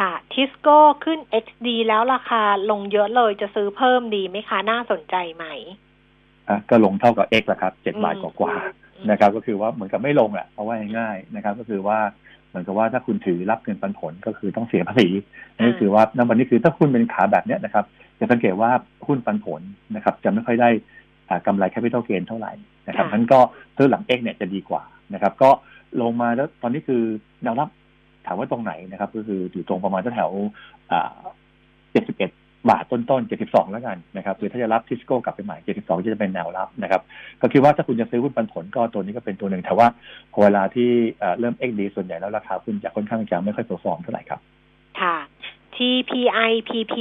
ค่ะ ทิสโก้ขึ้น XD แล้วราคาลงเยอะเลยจะซื้อเพิ่มดีไหมคะ น่าสนใจไหมอะก็ลงเท่ากับ X แล้วครับ 7 บาทกว่าอืมๆนะครับ ก็คือว่าเหมือนกับไม่ลงแหละเพราะว่าง่ายๆนะครับ ก็คือว่าเหมือนกับว่าถ้าคุณถือรับเงินปันผลก็คือต้องเสียภาษีนั่นก็คือว่าณวันนี้คือถ้าคุณเป็นขาแบบเนี้ยนะครับจะสังเกตว่าหุ้นปันผลนะครับ จะไม่ค่อยได้อ่ากำไรแคปิตอลเกนเท่าไหร่นะครับค่ะนั้นก็ซื้อหลัง X เนี่ยจะดีกว่า นะครับ ก็ลงมาแล้วตอนนี้คือแนวรับถามว่าตรงไหนนะครับ ก็คืออยู่ตรงประมาณแถวๆอ่า71บาทต้นๆ 72 แล้วกันนะครับคือถ้าจะรับทิสโก้กลับไปใหม่ 72 จะเป็นแนวรับนะครับ ก็คิดว่าถ้าคุณจะซื้อหุ้นปันผลก็ตัวนี้ก็เป็นตัวหนึ่งแต่ว่าพอเวลาที่เอ่อเริ่ม XD ส่วนใหญ่แล้วราคาหุ้นจะค่อนข้างจะไม่ค่อย perform เท่าไหร่ครับ ค่ะ TPIPP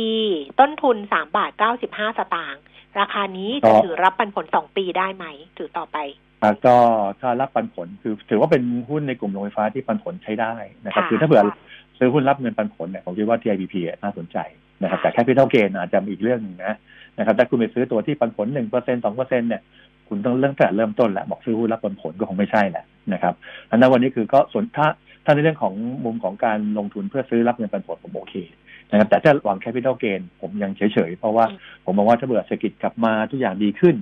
ต้นทุน 3 บาท 95 สตางค์ราคานี้จะก็ถือรับปันผล 2 ปีได้ไหมถือต่อไปอ่า ก็ถ้ารับปันผลคือถือว่าเป็นหุ้นในกลุ่มโรงไฟฟ้าที่ปันผลใช้ได้นะครับค่ะคือถ้าเผื่อซื้อหุ้นรับเงินปันผลเนี่ยผมคิดว่า TIPP อะน่าสนใจนะครับแต่แค่พิท a l เกนอาจจะมีอีกเรื่องหนึงนะนะครับถ้าคุณไปซื้อตัวที่ปันผลหนึ่งเปอร์เซ็นสองเปอร์เซ็นเนี่ยคุณต้องเริ่มแต่เริ่มต้นแล้วบอกซื้อหุ้นรับปันผลก็คงไม่ใช่แหละนะครับอันนั้นวันนี้คือก็ส่วนถ้าถ้าในเรื่องของมุมของการลงทุนเพื่อซื้อรับเงินปันผลผมโอเคนะครับแต่ถ้าหวังแคปิต a l เกนผมยังเฉยๆ เพราะว่าอืมผมมองว่าถ้าเบื่อเศรษฐกิจกลับมาทุกอย่างดีขึ้น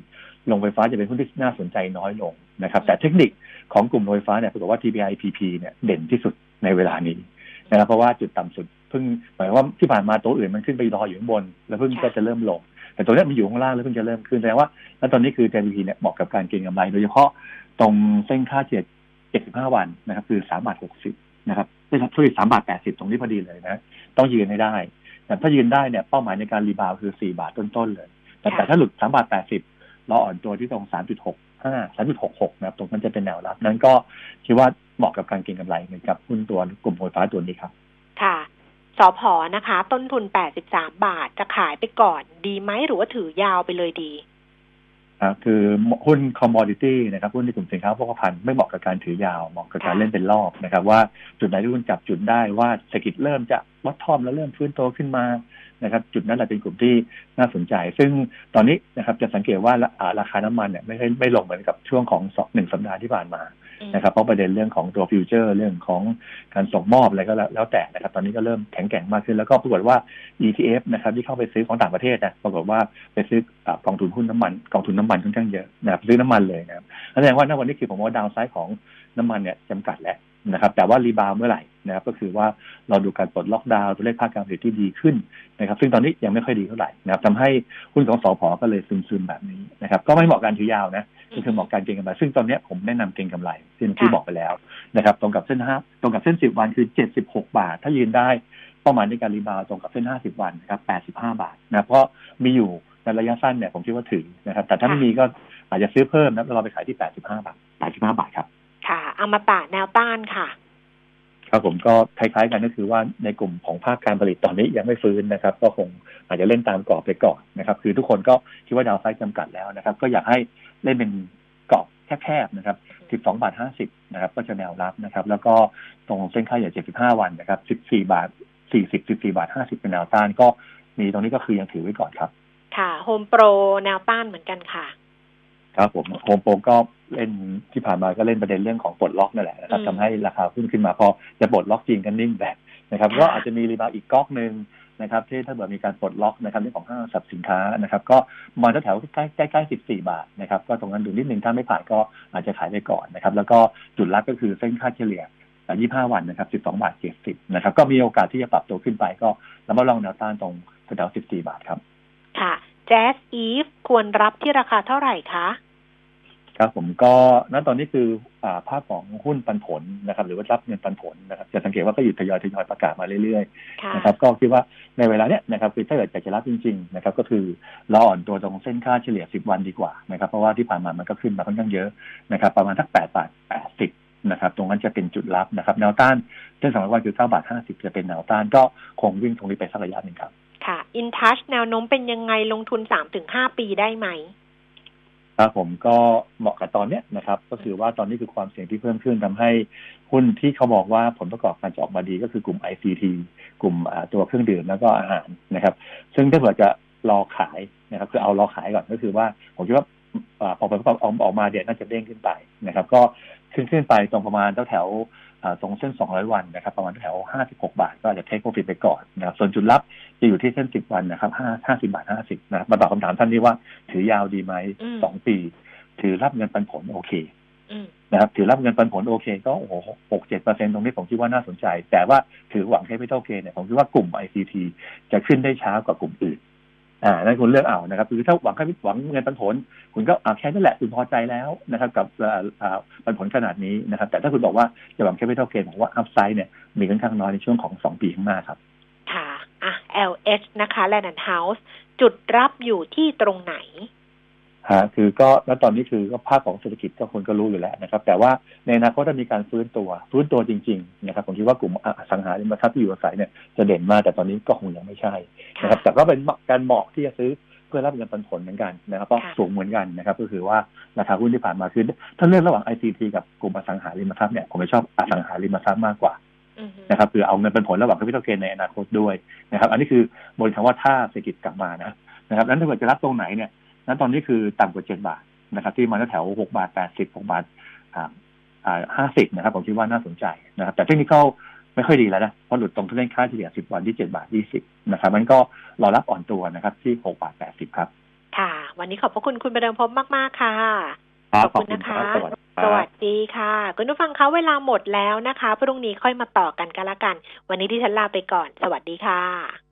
โรงไฟฟ้าจะเป็นหุ้นที่น่าสนใจน้อยลงนะครับ แต่เทคนิคของกลุ่มโรงไฟฟ้าเนี่ยปรากฏว่า TPI PP เนี่ยเด่นที่สุดในเวลานี้นะครับเพราะว่าจุดต่ำสุดเพิ่งหมายว่าที่ผ่านมาตัวอื่นมันขึ้นไปรออยู่ข้างบน แล้วเพิ่งก็จะเริ่มลง แต่ตัวนี้มันอยู่ข้างล่างแล้วเพิ่งจะเริ่มขึ้นแสดงว่าแล้วตอนนี้คือ TPP เนี่ยเหมาะกับการเก็งกำไร โดยเฉพาะตรงเส้นค่าเฉลี่ย75 วันนะครับคือ3บาท60นะครับไม่ใช่ช่3บาท80 ตรงนี้พอดีเลยนะ ต้องยืนให้ได้แต่ถ้ายืนได้เนี่ยเป้าหมายในการรีบาวคือ 4 บาทต้นๆเลย แต่แต่ถ้าหลุด3บาท80 เราอ่อนตัวที่ตรง 3.65 3.66 นะครับ ตรงนั้นจะเป็นแนวรับ นั้นก็คิดว่าเหมาะกับการเก็งกำไรเหมือนกับหุ้นตัวกลุ่มโรงไฟฟ้าตัวนี้ครับ ค่ะสอพอนะคะ ต้นทุน 83 บาทจะขายไปก่อน ดีไหมหรือว่าถือยาวไปเลยดีครับคือหุ้นคอมมอดิตี้นะครับหุ้นในกลุ่มสินค้าโภคภัณฑ์ไม่เหมาะกับการถือยาวเหมาะกับการเล่นเป็นรอบนะครับ ว่าจุดไหนที่คุณจับจุดได้ว่าเศรษฐกิจเริ่มจะวัดทอมแล้วเริ่มฟื้นตัวขึ้นมา นะครับจุดนั้นแหละเป็นกลุ่มที่น่าสนใจ ซึ่งตอนนี้นะครับจะสังเกตว่าราคาน้ำมันเนี่ยไม่ไม่ลงเหมือนกับช่วงของสองหนึ่งสัปดาห์ที่ผ่านมานะครับเพราะประเด็นเรื่องของตัวฟิวเจอร์เรื่องของการส่งมอบอะไรก็แล้วแต่นะครับ ตอนนี้ก็เริ่มแข็งแกร่งมากขึ้น แล้วก็ปรากฏว่า ETF นะครับที่เข้าไปซื้อของต่างประเทศนะปรากฏว่าไปซื้อกองทุนหุ้นน้ำมันกองทุนน้ำมันค่อนข้างเยอะนะครับซื้อน้ำมันเลยนะครับแสดงว่าณวันนี้คือผมว่าดาวไซด์ของน้ำมันเนี่ยจำกัดแล้วนะครับแต่ว่า rebound เมื่อไหร่ นะครับก็คือว่าเราดูการปลดล็อกดาวน์ตัวเลขภาคการผลิตที่ดีขึ้นนะครับ ซึ่งตอนนี้ยังไม่ค่อยดีเท่าไหร่นะครับทำให้หุ้นของสอพอก็เลยซึมๆแบบนี้นะครับ ก็ไม่เหมาะการถือยาวนะก็คือเหมาะการเก็งกำไรซึ่งตอนนี้ผมแนะนำเก็งกำไรที่ที่บอกไปแล้วนะครับตรงกับเส้นห้าตรงกับเส้นสิบวันคือเจ็ดสิบหกบาท ถ้ายืนได้เป้าหมายในการ rebound ตรงกับเส้นห้าสิบวันนะครับแปดสิบห้าบาทนะ เพราะมีอยู่ในระยะสั้นเนี่ยผมคิดว่าถึงนะครับ แต่ถ้าไม่มีก็อาจจะซื้อเพิ่มนะเราไปขายที่แปดสิบห้าบาทแปดสิบห้าบาทครับ ค่ะอมตะแนวต้านค่ะ ครับผมก็คล้ายๆกันก็คือว่าในกลุ่มของภาคการผลิตตอนนี้ยังไม่ฟื้นนะครับ ก็คงอาจจะเล่นตามกรอบไปก่อนนะครับ คือทุกคนก็คิดว่าดาวไซด์จำกัดแล้วนะครับ ก็อยากให้เล่นเป็นกรอบแคบๆนะครับ12บาท50นะครับ ก็จะแนวรับนะครับ แล้วก็ตรงเส้นค่าใหญ่75 วันนะครับ14บาท40 14บาท50เป็นแนวต้านก็มีตรงนี้ก็คือยังถือไว้ก่อนครับ ค่ะโฮมโปรแนวต้านเหมือนกันค่ะ ครับผมโฮมโปรก็เล่นที่ผ่านมาก็เล่นประเด็นเรื่องของปลดล็อกนั่นแหละนะครับทำให้ราคาขึ้นขึ้นมาพอจะปลดล็อกจริงกันนิ่งแบบนะครับ ก็อาจจะมี rebound อีกก๊อกหนึ่งนะครับที่ถ้าเกิดมีการปลดล็อกนะครับเรื่องของห้างสรรพสินค้านะครับ ก็มาแถวใกล้ใกล้ใกล้สิบสี่บาทนะครับ ก็ตรงนั้นดูนิดนึงถ้าไม่ผ่านก็อาจจะขายไปก่อนนะครับ แล้วก็จุดรับก็คือเส้นค่าเฉลี่ยยี่ห้าวันนะครับสิบสองบาทเจ็ดสิบนะครับ ก็มีโอกาสที่จะปรับตัวขึ้นไปก็แล้วมาลองแนวต้านตรงแถวสิบสี่บาทครับ ค่ะ แจ๊สอีฟควรรับที่ราคาเท่าไหร่คะ ครับผมก็ณตอนนี้คืออ่าภาพของหุ้นปันผลนะครับ หรือว่ารับเงินปันผลนะครับจะสังเกตว่าก็หยุดทยอยทยอยประกาศมาเรื่อยๆนะครับ ก็คิดว่าในเวลาเนี้ยนะครับคือถ้าเกิดอยากจะรับจริง ๆ นะครับ ก็คือรออ่อนตัวตรงเส้นค่าเฉลี่ย 10 วันดีกว่านะครับ เพราะว่าที่ผ่านมามันก็ขึ้นมาค่อนข้างเยอะนะครับ ประมาณสัก8บาท80นะครับตรงนั้นจะเป็นจุดรับนะครับแนวต้านเส้นสองร้อยวันคือ9บาท50จะเป็นแนวต้านก็คงวิ่งตรงนี้ไปสักระยะหนึ่งครับ ค่ะอินทัชแนวโน้มเป็นยังไงลงทุน3-5ปีได้ไหมครับผมก็เหมาะกับตอนเนี้ยนะครับ ก็คือว่าตอนนี้คือความเสี่ยงที่เพิ่มขึ้นทำให้หุ้นที่เขาบอกว่าผลประกอบการจะออกมาดีก็คือกลุ่ม ICT กลุ่มตัวเครื่องดื่มแล้วก็อาหารนะครับ ซึ่งถ้าเผื่อจะรอขายนะครับ คือเอารอขายก่อนก็คือว่าผมคิดว่าพอผลประกอบออกมาเดี๋ยวน่าจะเด้งขึ้นไปนะครับ ก็ขึ้นขึ้นไปตรงประมาณแถว ตรงเส้น 200 วันนะครับ ประมาณแถว 56 บาท ก็อาจจะเทคโปรฟิตไปก่อนนะครับส่วนจุดรับจะอยู่ที่เส้น 10 วันนะครับ5 50 บาท 50 นะมาตอบคำถามท่านนี้ว่าถือยาวดีไหมสองปี ถือรับเงินปันผลโอเคนะครับ ถือรับเงินปันผลโอเค ก็โอ้โหหกเจ็ดเปอร์เซ็นตรงนี้ผมคิดว่าน่าสนใจ แต่ว่าถือหวังแค่ไม่เท่าเกเนี่ยผมคิดว่ากลุ่ม ICT จะขึ้นได้ช้ากว่ากลุ่มอื่น อ่านั่นคุณเลือกเอานะครับคือถ้าหวังแค่หวังเงินปันผล คุณก็อ่าแค่นั่นแหละคุณพอใจแล้วนะครับ กับปันผลขนาดนี้นะครับ แต่ถ้าคุณบอกว่าจะหวังแค่ไม่เท่าเกณฑ์ผมว่าอัพไซด์เนี่ยมีค่อนข้างน้อยในช่วงของสองปีข้างหน้าครับ ค่ะอะ LH นะคะ Land House จุดรับอยู่ที่ตรงไหน ฮะคือก็แล้วตอนนี้คือก็ภาพของเศรษฐกิจก็คนก็รู้อยู่แล้วนะครับ แต่ว่าในอนาคตถ้ามีการฟื้นตัวฟื้นตัวจริงๆนะครับผมคิดว่ากลุ่มอสังหาริมทรัพย์ที่อยู่อาศัยเนี่ยจะเด่นมากแต่ตอนนี้ก็คงยังไม่ใช่นะครับ แต่ก็เป็นการเหมาะที่จะซื้อเพื่อรับเงินปันผลเหมือนกันนะครับก็สูงเหมือนกันนะครับ ก็คือว่าราคาหุ้นที่ผ่านมาคือถ้าเลือกระหว่าง ICT กับกลุ่มอสังหาริมทรัพย์เนี่ยผมไม่ชอบอสังหาริมทรัพย์มากกว่านะครับคือเอาเงินเป็นผลระหว่างแคปิตอลเกนในอนาคตด้วยนะครับ อันนี้คือบริการว่าถ้าเศรษฐกิจกลับมานะนะครับนั้นถ้าเกิดจะรับตรงไหนเนี่ย นั้นตอนนี้คือต่ำกว่าเจ็ดบาทนะครับ ที่มาแถวหกบาทแปดสิบหกบาทอ่าอ่าห้าสิบนะครับ ผมคิดว่าน่าสนใจนะครับ แต่เทคนิคไม่ค่อยดีแล้วนะเพราะหลุดตรงที่เล่นค่าเฉลี่ยสิบวันที่เจ็ดบาทยี่สิบนะครับ มันก็รอรับอ่อนตัวนะครับ ที่หกบาทแปดสิบครับ ค่ะ วันนี้ขอบพระคุณคุณประเดิมพบมาก ๆ ค่ะขอบคุณนะคะ สวัสดีค่ะ คุณผู้ฟังคะเวลาหมดแล้วนะคะ พรุ่งนี้ค่อยมาต่อกันกันละกัน วันนี้ที่ฉันลาไปก่อน สวัสดีค่ะ